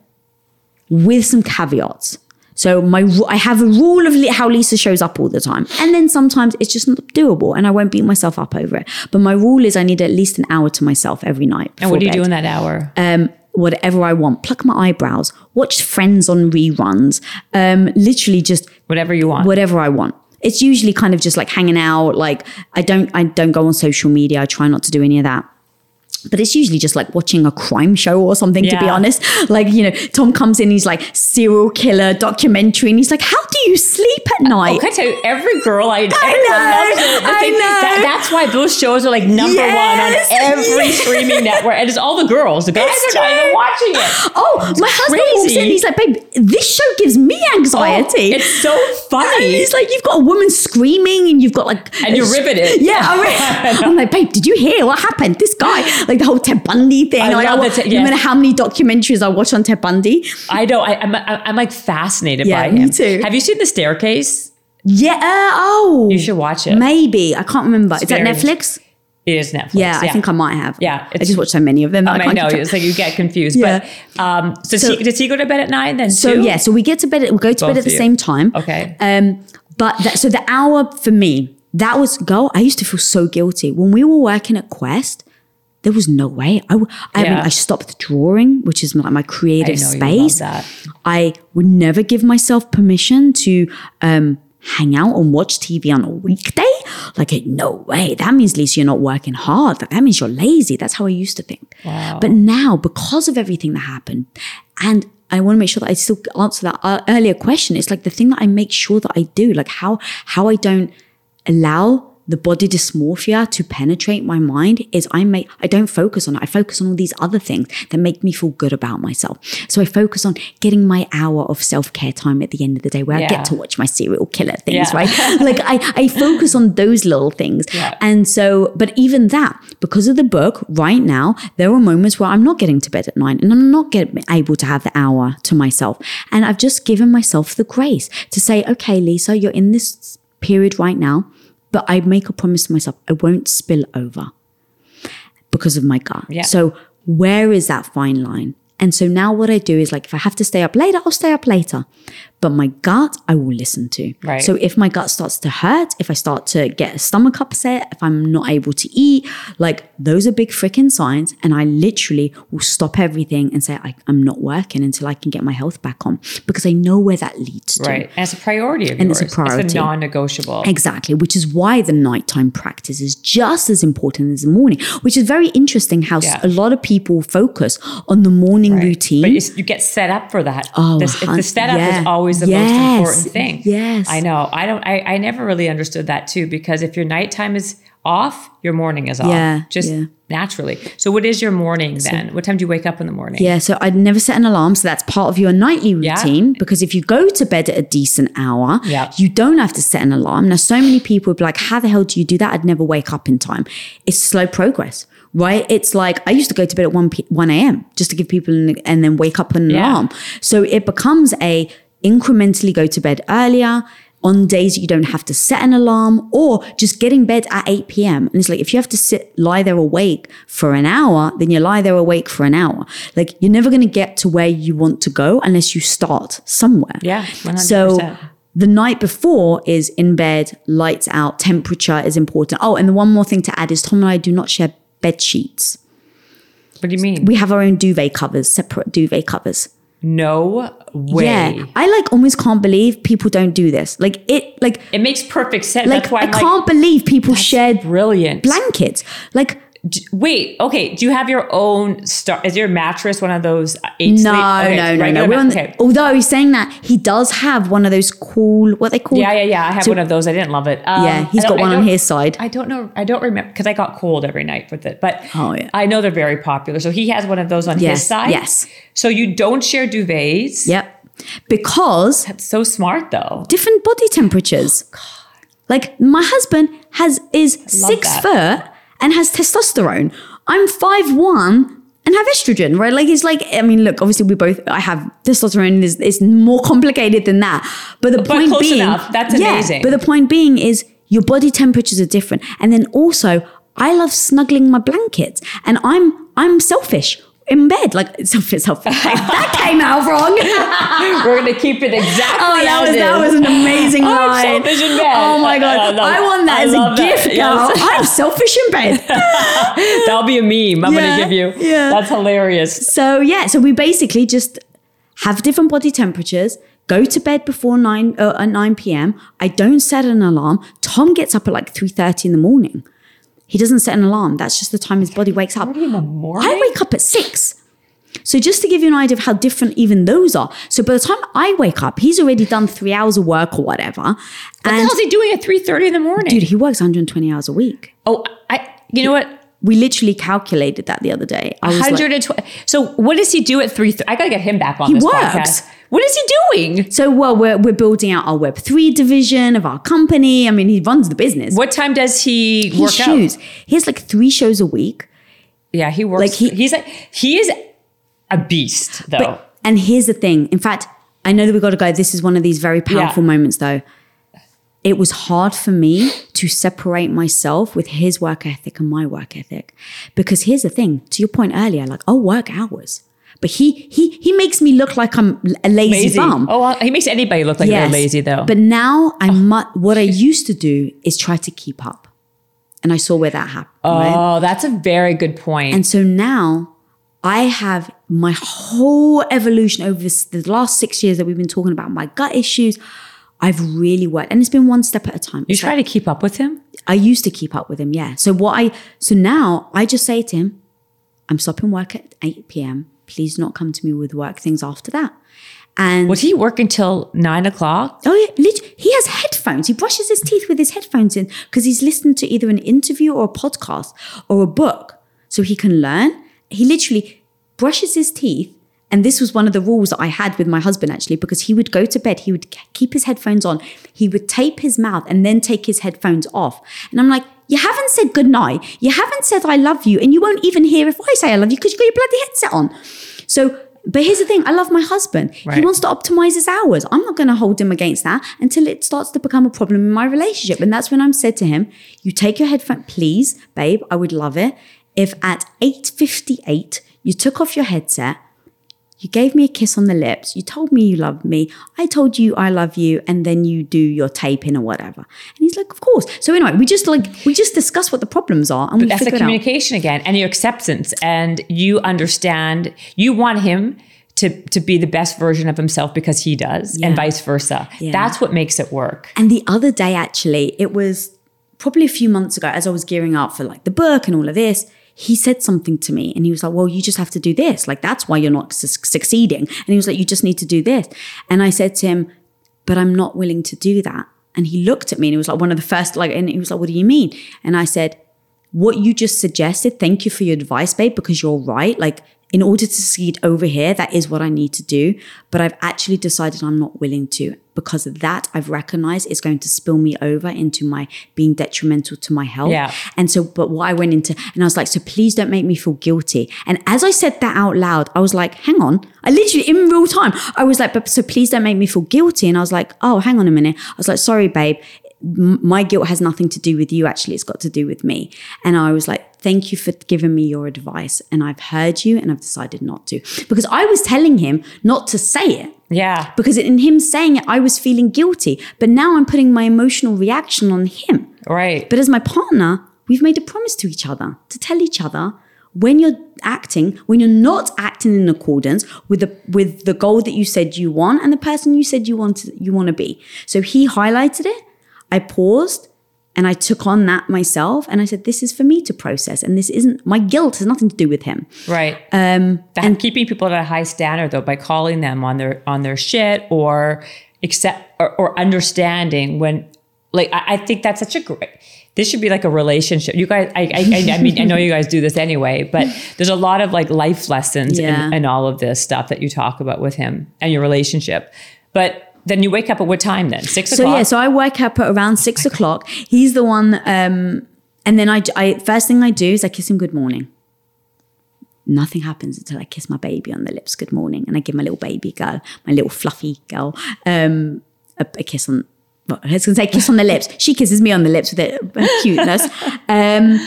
with some caveats. So my I have a rule of how Lisa shows up all the time, and then sometimes it's just not doable, and I won't beat myself up over it. But my rule is I need at least an hour to myself every night.
And what do you
before
do in that hour?
Um, whatever I want, pluck my eyebrows, watch Friends on reruns, um, literally just
Whatever you want.
whatever I want. It's usually kind of just like hanging out. Like I don't, I don't go on social media. I try not to do any of that. But it's usually just like watching a crime show or something, to be honest. Like, you know, Tom comes in, he's like serial killer documentary, and he's like, How do you sleep at uh, night?
Oh, can I tell you, every girl I,
I know,
loves it. The
I know.
that- that's why those shows are like number
Yes.
one on [LAUGHS] every streaming network. And it's all the girls. The guys
It's
are not even watching it.
Oh, my husband walks in, he's like, Babe, this show gives me oh, anxiety.
Oh, it's so
And
funny.
he's like, you've got a woman screaming, and you've got like,
And you're riveted.
Yeah, I'm, [LAUGHS] I'm like, babe, did you hear what happened? This guy, like the whole Ted Bundy thing.
I
like,
love
wa-
the Ted-
no matter how many documentaries I watch on Ted Bundy.
I know. I, I'm, I'm like fascinated
Yeah,
by
me too.
Have you seen The Staircase?
Yeah. uh, oh,
You should watch it.
maybe I can't remember. Is that Netflix?
It is Netflix.
Yeah, I think I might have.
Yeah,
I just watched so many of them.
Um, I
can't
know. It's like you get confused.
Yeah.
But um, so, does,
So-
he, does he go to bed at nine then?
So
too?
yeah, so we get to bed. We go to
Both
bed at the
you.
same time.
Okay.
Um, but that, so the hour for me, that was go. I used to feel so guilty when we were working at Quest. There was no way. I, I, mean,
Yeah.
I stopped drawing, which is my, my
I
creative
love
space. I would never give myself permission to um, hang out and watch TV on a weekday. Like, no way. That means, Lisa, you're not working hard. That means you're lazy. That's how I used to think.
Wow.
But now, because of everything that happened, and I want to make sure that I still answer that uh, earlier question. It's like the thing that I make sure that I do, like how how I don't allow the body dysmorphia to penetrate my mind is I make I don't focus on it. I focus on all these other things that make me feel good about myself. So I focus on getting my hour of self-care time at the end of the day where I get to watch my serial killer things,
Yeah.
right? [LAUGHS] like I, I focus on those little things.
Yeah.
And so, but even that, because of the book, right now, there are moments where I'm not getting to bed at nine and I'm not get, able to have the hour to myself. And I've just given myself the grace to say, okay, Lisa, you're in this period right now, but I make a promise to myself, I won't spill over because of my gut.
Yeah.
So where is that fine line? And so now what I do is like, if I have to stay up later, I'll stay up later. But my gut, I will listen to.
Right.
So if my gut starts to hurt, if I start to get a stomach upset, if I'm not able to eat, like those are big freaking signs. And I literally will stop everything and say, I, am not working until I can get my health back on because I know where that leads to.
Right. And it's a priority of
And
yours.
it's a priority.
It's a non-negotiable.
Exactly, which is why the nighttime practice is just as important as the morning, which is very interesting how
Yeah.
a lot of people focus on the morning
Right.
routine.
But it's, you get set up for that.
Oh,
This- the setup
yeah.
is always the
Yes.
most important thing.
Yes.
I know. I don't. I, I never really understood that too because if your nighttime is off, your morning is off.
Yeah,
Just
yeah.
naturally. So what is your morning then? what time do you wake up in the morning?
Yeah, so I'd never set an alarm. So that's part of your nightly routine. Yeah. because if you go to bed at a decent hour,
Yeah.
you don't have to set an alarm. Now, so many people would be like, How the hell do you do that? I'd never wake up in time. It's slow progress, right? It's like I used to go to bed at 1, p- 1 a.m. just to give people an, and then wake up an
Yeah.
alarm. So it becomes a incrementally go to bed earlier on days you don't have to set an alarm or just get in bed at 8 p.m. And it's like if you have to sit lie there awake for an hour, then you lie there awake for an hour. Like you're never going to get to where you want to go unless you start somewhere.
Yeah, 100%.
So the night before is in bed, lights out, temperature is important. Oh, and the one more thing to add is Tom and I do not share bed sheets.
What do you mean?
We have our own duvet covers, separate duvet covers.
No way.
Yeah, I like almost can't believe people don't do this. Like it, like
It makes perfect sense.
like I
like,
can't believe people shared
brilliant.
blankets. Like
D- Wait, okay. Do you have your own star? Is your mattress one of those uh, eight
no.
Okay,
no, no, no.
regular
We're
ma-
on the-
okay.
Although he's saying that he does have one of those cool, what they call.
Yeah, yeah, yeah. I have
So-
one of those. I didn't love it. Um,
Yeah, he's got one on his side.
I don't know. I don't remember because I got cold every night with it. But
Oh, yeah.
I know they're very popular. So he has one of those on
Yes,
his side.
yes.
So you don't share duvets.
Yep. Because
That's so smart though.
different body temperatures. Like my husband has is six
that.
foot and has testosterone. I'm five one and have estrogen, right? Like it's like I mean, look, obviously we both I have testosterone is is more complicated than that. But the point
close
being,
enough. That's
yeah,
amazing.
But the point being is your body temperatures are different, and then also I love snuggling my blankets, and I'm I'm selfish. In bed, like selfish, [LAUGHS] selfish. that came out wrong.
We're gonna keep it exactly.
Oh, that
as
was that
is.
was an amazing line.
selfish in bed.
Oh my god,
I love
I, want that
I
as a
that.
gift, girl.
Yes.
I'm selfish in bed. [LAUGHS]
That'll be a meme. I'm
Yeah,
gonna give you.
yeah.
That's hilarious.
so yeah, so we basically just have different body temperatures. Go to bed before nine uh, at nine p.m. I don't set an alarm. Tom gets up at like three thirty in the morning. He doesn't set an alarm. That's just the time his body wakes up.
in the morning?
I wake up at six. So just to give you an idea of how different even those are. So by the time I wake up, he's already done three hours of work or whatever.
What the hell's he doing at 3:30 in the morning?
dude, he works 120 hours a week.
oh, I. You know what?
We literally calculated that the other day. I was like,
120. so what does he do at three? I gotta get him back on
He
this
works.
podcast. What is he doing?
so well, we're, we're building out our Web three division of our company. I mean, he runs the business.
What time does he
he
work
shoes.
out?
He has like three shows a week.
Yeah, he works.
Like, he-
he's like he is a beast though.
But and here's the thing. In fact, I know that we've got to go. This is one of these very powerful
Yeah.
moments, though. It was hard for me to separate myself with his work ethic and my work ethic, because here's the thing. To your point earlier, like I'll work hours, but he he he makes me look like I'm a lazy,
lazy.
bum.
Oh, well, he makes anybody look like they're lazy though.
But now I oh, mu- what I used to do is try to keep up. And I saw where that happened. right?
oh, that's a very good point.
And so now I have my whole evolution over this, the last six years that we've been talking about my gut issues. I've really worked, and it's been one step at a time.
you
It's
try
like-
to keep up with him.
I used to keep up with him, yeah. So what I so now I just say to him, I'm stopping work at 8 p.m. Please not come to me with work things after that. And
Would he work until nine o'clock?
Oh yeah, he has headphones. He brushes his teeth with his headphones in because he's listening to either an interview or a podcast or a book, so he can learn. He literally brushes his teeth, and this was one of the rules that I had with my husband actually, because he would go to bed, he would keep his headphones on, he would tape his mouth, and then take his headphones off. And I'm like, you haven't said goodnight, you haven't said I love you, and you won't even hear if I say I love you because you've got your bloody headset on. So. But here's the thing I love my husband. He wants to optimize his hours. I'm not going to hold him against that until it starts to become a problem in my relationship. And that's when I'm said to him, you take your headphone, please, babe, I would love it. If at 8.58 You took off your headset. You gave me a kiss on the lips. You told me you loved me. I told you I love you. And then you do your taping or whatever. And he's like, Of course. So anyway, we just like, we just discuss what the problems are. And we
That's the
it out.
communication again and your acceptance. And you understand, you want him to, to be the best version of himself because he does,
Yeah.
and vice versa.
Yeah.
That's what makes it work.
And the other day, actually, it was probably a few months ago, as I was gearing up for like the book and all of this, he said something to me and he was like, Well, you just have to do this. Like, that's why you're not su- succeeding. And he was like, You just need to do this. And I said to him, But I'm not willing to do that. And he looked at me and he was like, One of the first, like, and he was like, What do you mean? And I said, What you just suggested, thank you for your advice, babe, because you're right. Like, in order to succeed over here, that is what I need to do. But I've actually decided I'm not willing to because of that I've recognized it's going to spill me over into my being detrimental to my health.
Yeah.
And so, but what I went into, and I was like, so please don't make me feel guilty. And as I said that out loud, I was like, hang on. I literally, in real time, I was like, but so please don't make me feel guilty. And I was like, oh, hang on a minute. I was like, sorry, babe. My guilt has nothing to do with you. Actually, it's got to do with me. And I was like, thank you for giving me your advice. And I've heard you and I've decided not to. Because I was telling him not to say it
Yeah.
because in him saying it, I was feeling guilty. But now I'm putting my emotional reaction on him.
Right.
But as my partner, we've made a promise to each other to tell each other when you're acting, when you're not acting in accordance with the with the goal that you said you want and the person you said you want to, you want to be. So he highlighted it. I paused and I took on that myself and I said, this is for me to process. And this isn't my guilt has nothing to do with him.
Right. Um, and keeping people at a high standard though by calling them on their on their shit or accept or, or understanding when like I, I think that's such a great this should be like a relationship. You guys, I, I, I mean, I know you guys do this anyway, but [LAUGHS] there's a lot of like life lessons
Yeah.
in, in all of this stuff that you talk about with him and your relationship. But then you wake up at what time then? Six
So
o'clock.
yeah, so I wake up at around six o'clock. He's the one, um, and then I, I first thing I do is I kiss him good morning. Nothing happens until I kiss my baby on the lips, good morning, and I give my little baby girl, my little fluffy girl, um, a, a kiss on. Well, I was going to say kiss on the lips. She kisses me on the lips with a, a cuteness, [LAUGHS] um,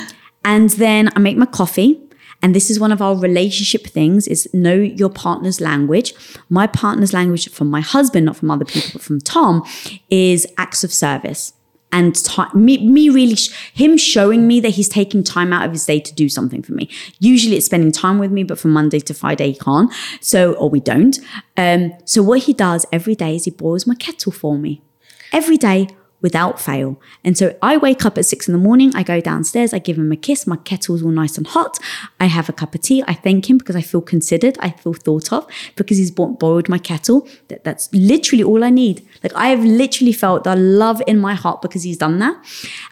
and then I make my coffee. And this is one of our relationship things: is know your partner's language. My partner's language from my husband, not from other people, but from Tom, is acts of service. And me, me really sh- him showing me that he's taking time out of his day to do something for me. Usually it's spending time with me but from monday to friday he can't. So or we don't. Um so what he does every day is he boils my kettle for me. Every day without fail. And so i wake up at six in the morning i go downstairs i give him a kiss my kettle's all nice and hot. I have a cup of tea i thank him because i feel considered i feel thought of because he's bought, borrowed my kettle. That, that's literally all i need. Like i have literally felt the love in my heart because he's done that.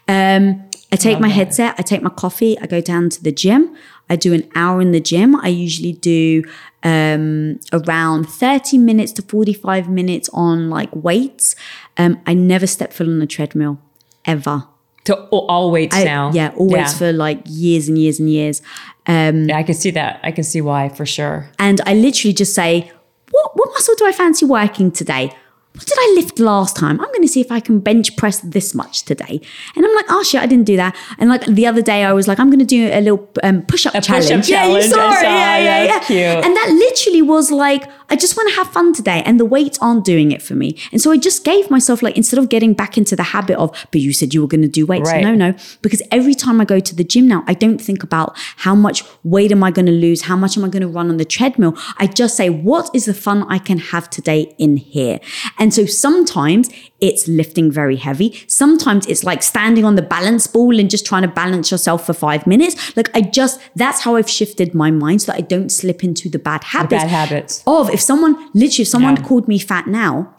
Um, I take my headset, I take my coffee, I go down to the gym. I do an hour in the gym. I usually do um, around 30 minutes to 45 minutes on like weights. Um, I never step foot on a treadmill ever.
to all, all weights
I-
now.
Yeah, always for like years and years and years.
Yeah, I can see that. I can see why for sure.
And I literally just say, what, what muscle do I fancy working today? What did I lift last time? I'm going to see if I can bench press this much today. And I'm like, oh shit, I didn't do that. And like the other day, I was like, I'm going to do a little um, push up challenge.
push-up [LAUGHS]
yeah, you
challenge,
saw it.
saw
Yeah, yeah, yeah.
Cute.
And that literally was like, I just want to have fun today. And the weights aren't doing it for me. And so I just gave myself, like, instead of getting back into the habit of, but you said you were going to do weights.
Right.
No, no. Because every time I go to the gym now, I don't think about how much weight am I going to lose? How much am I going to run on the treadmill? I just say, what is the fun I can have today in here? And so sometimes it's lifting very heavy. Sometimes it's like standing on the balance ball and just trying to balance yourself for five minutes. Like I just, that's how I've shifted my mind so that I don't slip into the bad habits.
bad habits.
Of if someone, literally, if someone
Yeah.
called me fat now,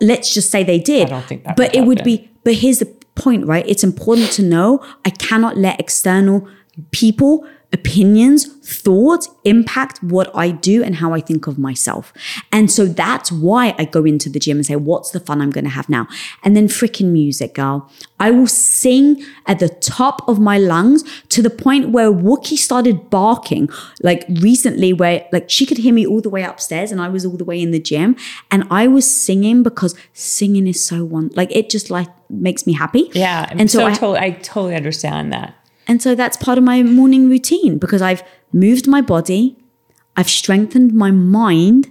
let's just say they did.
I don't think that
But it would be, but here's the point, right? It's important to know I cannot let external people, opinions, thoughts impact what I do and how I think of myself. And so that's why I go into the gym and say, what's the fun I'm going to have now? And then freaking music, girl. I will sing at the top of my lungs to the point where Wookie started barking, like recently, where like she could hear me all the way upstairs and I was all the way in the gym. And I was singing because singing is so one, like it just like makes me happy.
Yeah.
And so,
so
I,
totally, I totally understand that.
And so that's part of my morning routine because I've moved my body, I've strengthened my mind,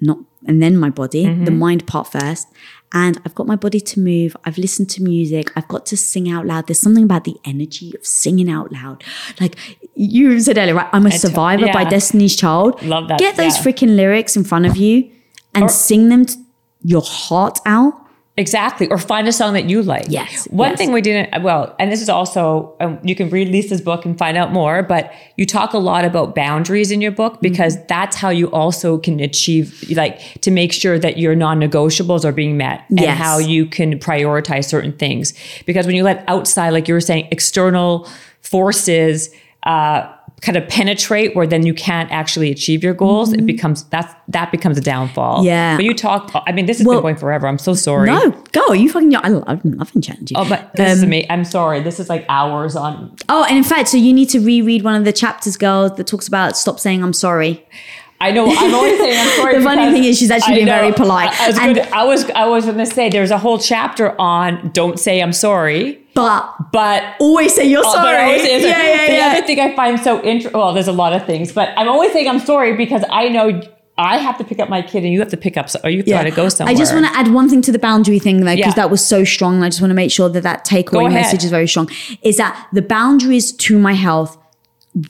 not and then my body, the mm-hmm. mind part first. And I've got my body to move. I've listened to music. I've got to sing out loud. There's something about the energy of singing out loud. Like you said earlier, right? I'm a survivor by
yeah.
Destiny's Child.
Love that,
Get those
yeah.
freaking lyrics in front of you and sing them to your heart out.
Exactly. Or find a song that you like.
Yes,
One
yes.
thing we didn't, well, and this is also, um, you can read Lisa's book and find out more, but you talk a lot about boundaries in your book because
Mm-hmm.
that's how you also can achieve, like, to make sure that your non negotiables are being met and
Yes.
how you can prioritize certain things. Because when you let outside, like you were saying, external forces, uh, kind of penetrate where then you can't actually achieve your goals, it becomes that's that becomes a downfall.
Mm-hmm. Yeah.
But you talk. I mean, this has
Well,
been going forever. I'm so sorry.
No, go. You fucking. I love, I'm loving you.
Oh, but this is amazing. I'm sorry. This is like hours on.
Oh, and in fact, so you need to reread one of the chapters, girls, that talks about stop saying I'm sorry.
I know. I'm always saying I'm [LAUGHS] sorry.
The funny thing is she's actually being very polite.
I, I was
And-.
I was. I was going to say there's a whole chapter on don't say I'm sorry,
But
but.
always say you're
Oh,
sorry.
always say I'm sorry.
yeah, yeah,
the
yeah.
other thing I find so interesting, well, there's a lot of things, but I'm always saying I'm sorry because I know I have to pick up my kid and you have to pick up, or you have
Yeah.
to go somewhere.
I just want to add one thing to the boundary thing, though, because
Yeah.
that was so strong. And I just want to make sure that that takeaway message is very strong. Is that the boundaries to my health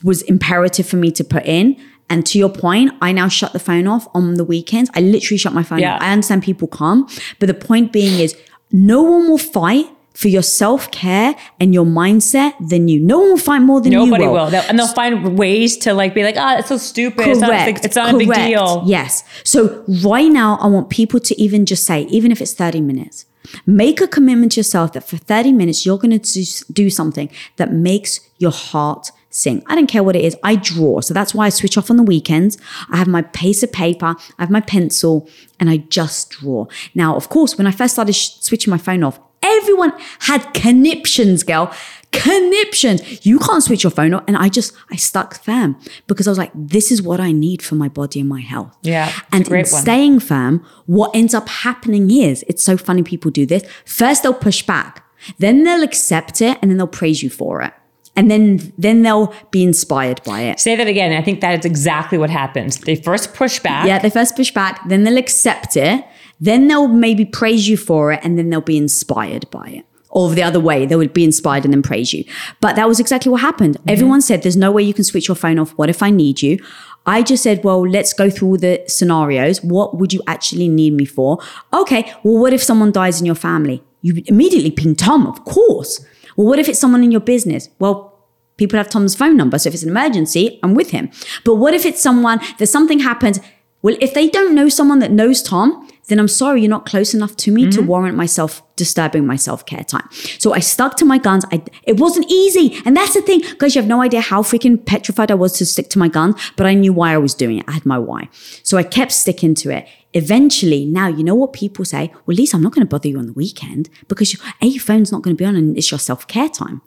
was imperative for me to put in. And to your point, I now shut the phone off on the weekends. I literally shut my phone
Yeah.
off. I understand people come, but the point being is no one will fight for your self care and your mindset than you. No one will find more than
Nobody
you
will. They'll, and they'll find ways to like be like, oh, it's so stupid. It's not, a big, it's not a big deal.
Yes. So right now, I want people to even just say, even if it's 30 minutes, make a commitment to yourself that for 30 minutes, you're going to do something that makes your heart sing. I don't care what it is. I draw. So that's why I switch off on the weekends. I have my piece of paper, I have my pencil, and I just draw. Now, of course, when I first started sh- switching my phone off, everyone had conniptions, girl. Conniptions. You can't switch your phone off. And I just, I stuck firm because I was like, this is what I need for my body and my health.
Yeah,
And in
one.
staying firm, what ends up happening is, it's so funny people do this. First, they'll push back, then they'll accept it, and then they'll praise you for it. And then, then they'll be inspired by it.
Say that again. I think that is exactly what happens. They first push back.
Yeah, they first push back, then they'll accept it, then they'll maybe praise you for it, and then they'll be inspired by it. Or the other way, they would be inspired and then praise you. But that was exactly what happened. Everyone said, There's no way you can switch your phone off. What if I need you? I just said, Well, let's go through all the scenarios. What would you actually need me for? Okay, well, what if someone dies in your family? You immediately ping Tom, of course. Well, what if it's someone in your business? Well, people have Tom's phone number. So if it's an emergency, I'm with him. But what if it's someone that something happens? Well, if they don't know someone that knows Tom, then I'm sorry, you're not close enough to me to mm-hmm. warrant myself disturbing my self care time. So I stuck to my guns. I, it wasn't easy. And that's the thing, guys, you have no idea how freaking petrified I was to stick to my guns, but I knew why I was doing it. I had my why. So I kept sticking to it. Eventually, now you know what people say? Well, Lisa, I'm not going to bother you on the weekend because you, A, your phone's not going to be on and it's your self care time.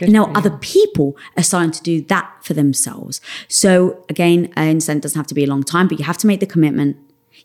And now other people are starting to do that for themselves. So again, I understand it doesn't have to be a long time, but you have to make the commitment.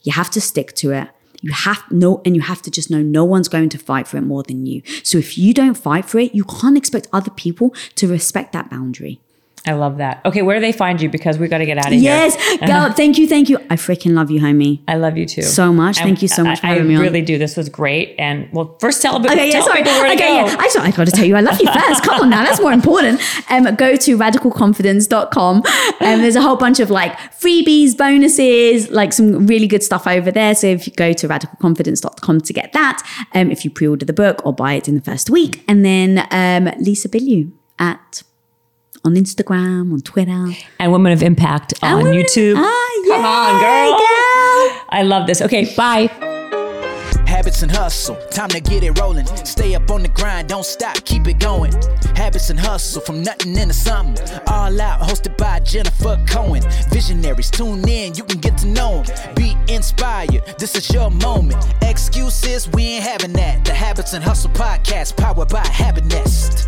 You have to stick to it. You have no, and you have to just know no one's going to fight for it more than you. So if you don't fight for it, you can't expect other people to respect that boundary.
I love that. Okay, where do they find you? Because we got to get out of here.
Yes, [LAUGHS] girl, thank you, thank you. I freaking love you, homie.
I love you too.
So much.
And
Thank you so much for
I,
having
I
me on.
really do. This was great. And well, first tell,
Okay, yeah,
tell
sorry.
people where
Okay,
go.
yeah. I, just, I got to tell you, I love you first. Come on now, that's more important. Um, go to radicalconfidence.com. Um, there's a whole bunch of like freebies, bonuses, like some really good stuff over there. So if you go to radicalconfidence.com to get that, um, if you pre order the book or buy it in the first week, and then um, Lisa Bilyeu at on Instagram, on Twitter.
and Women of Impact on
women-
YouTube.
Ah,
Come on, girl.
girl.
I love this. Okay, bye.
Habits and hustle, time to get it rolling. Stay up on the grind, don't stop, keep it going. Habits and hustle, from nothing into something. All out, hosted by Jennifer Cohen. Visionaries, tune in, you can get to know them. Be inspired, this is your moment. Excuses, we ain't having that. The Habits and Hustle podcast, powered by Habit Nest.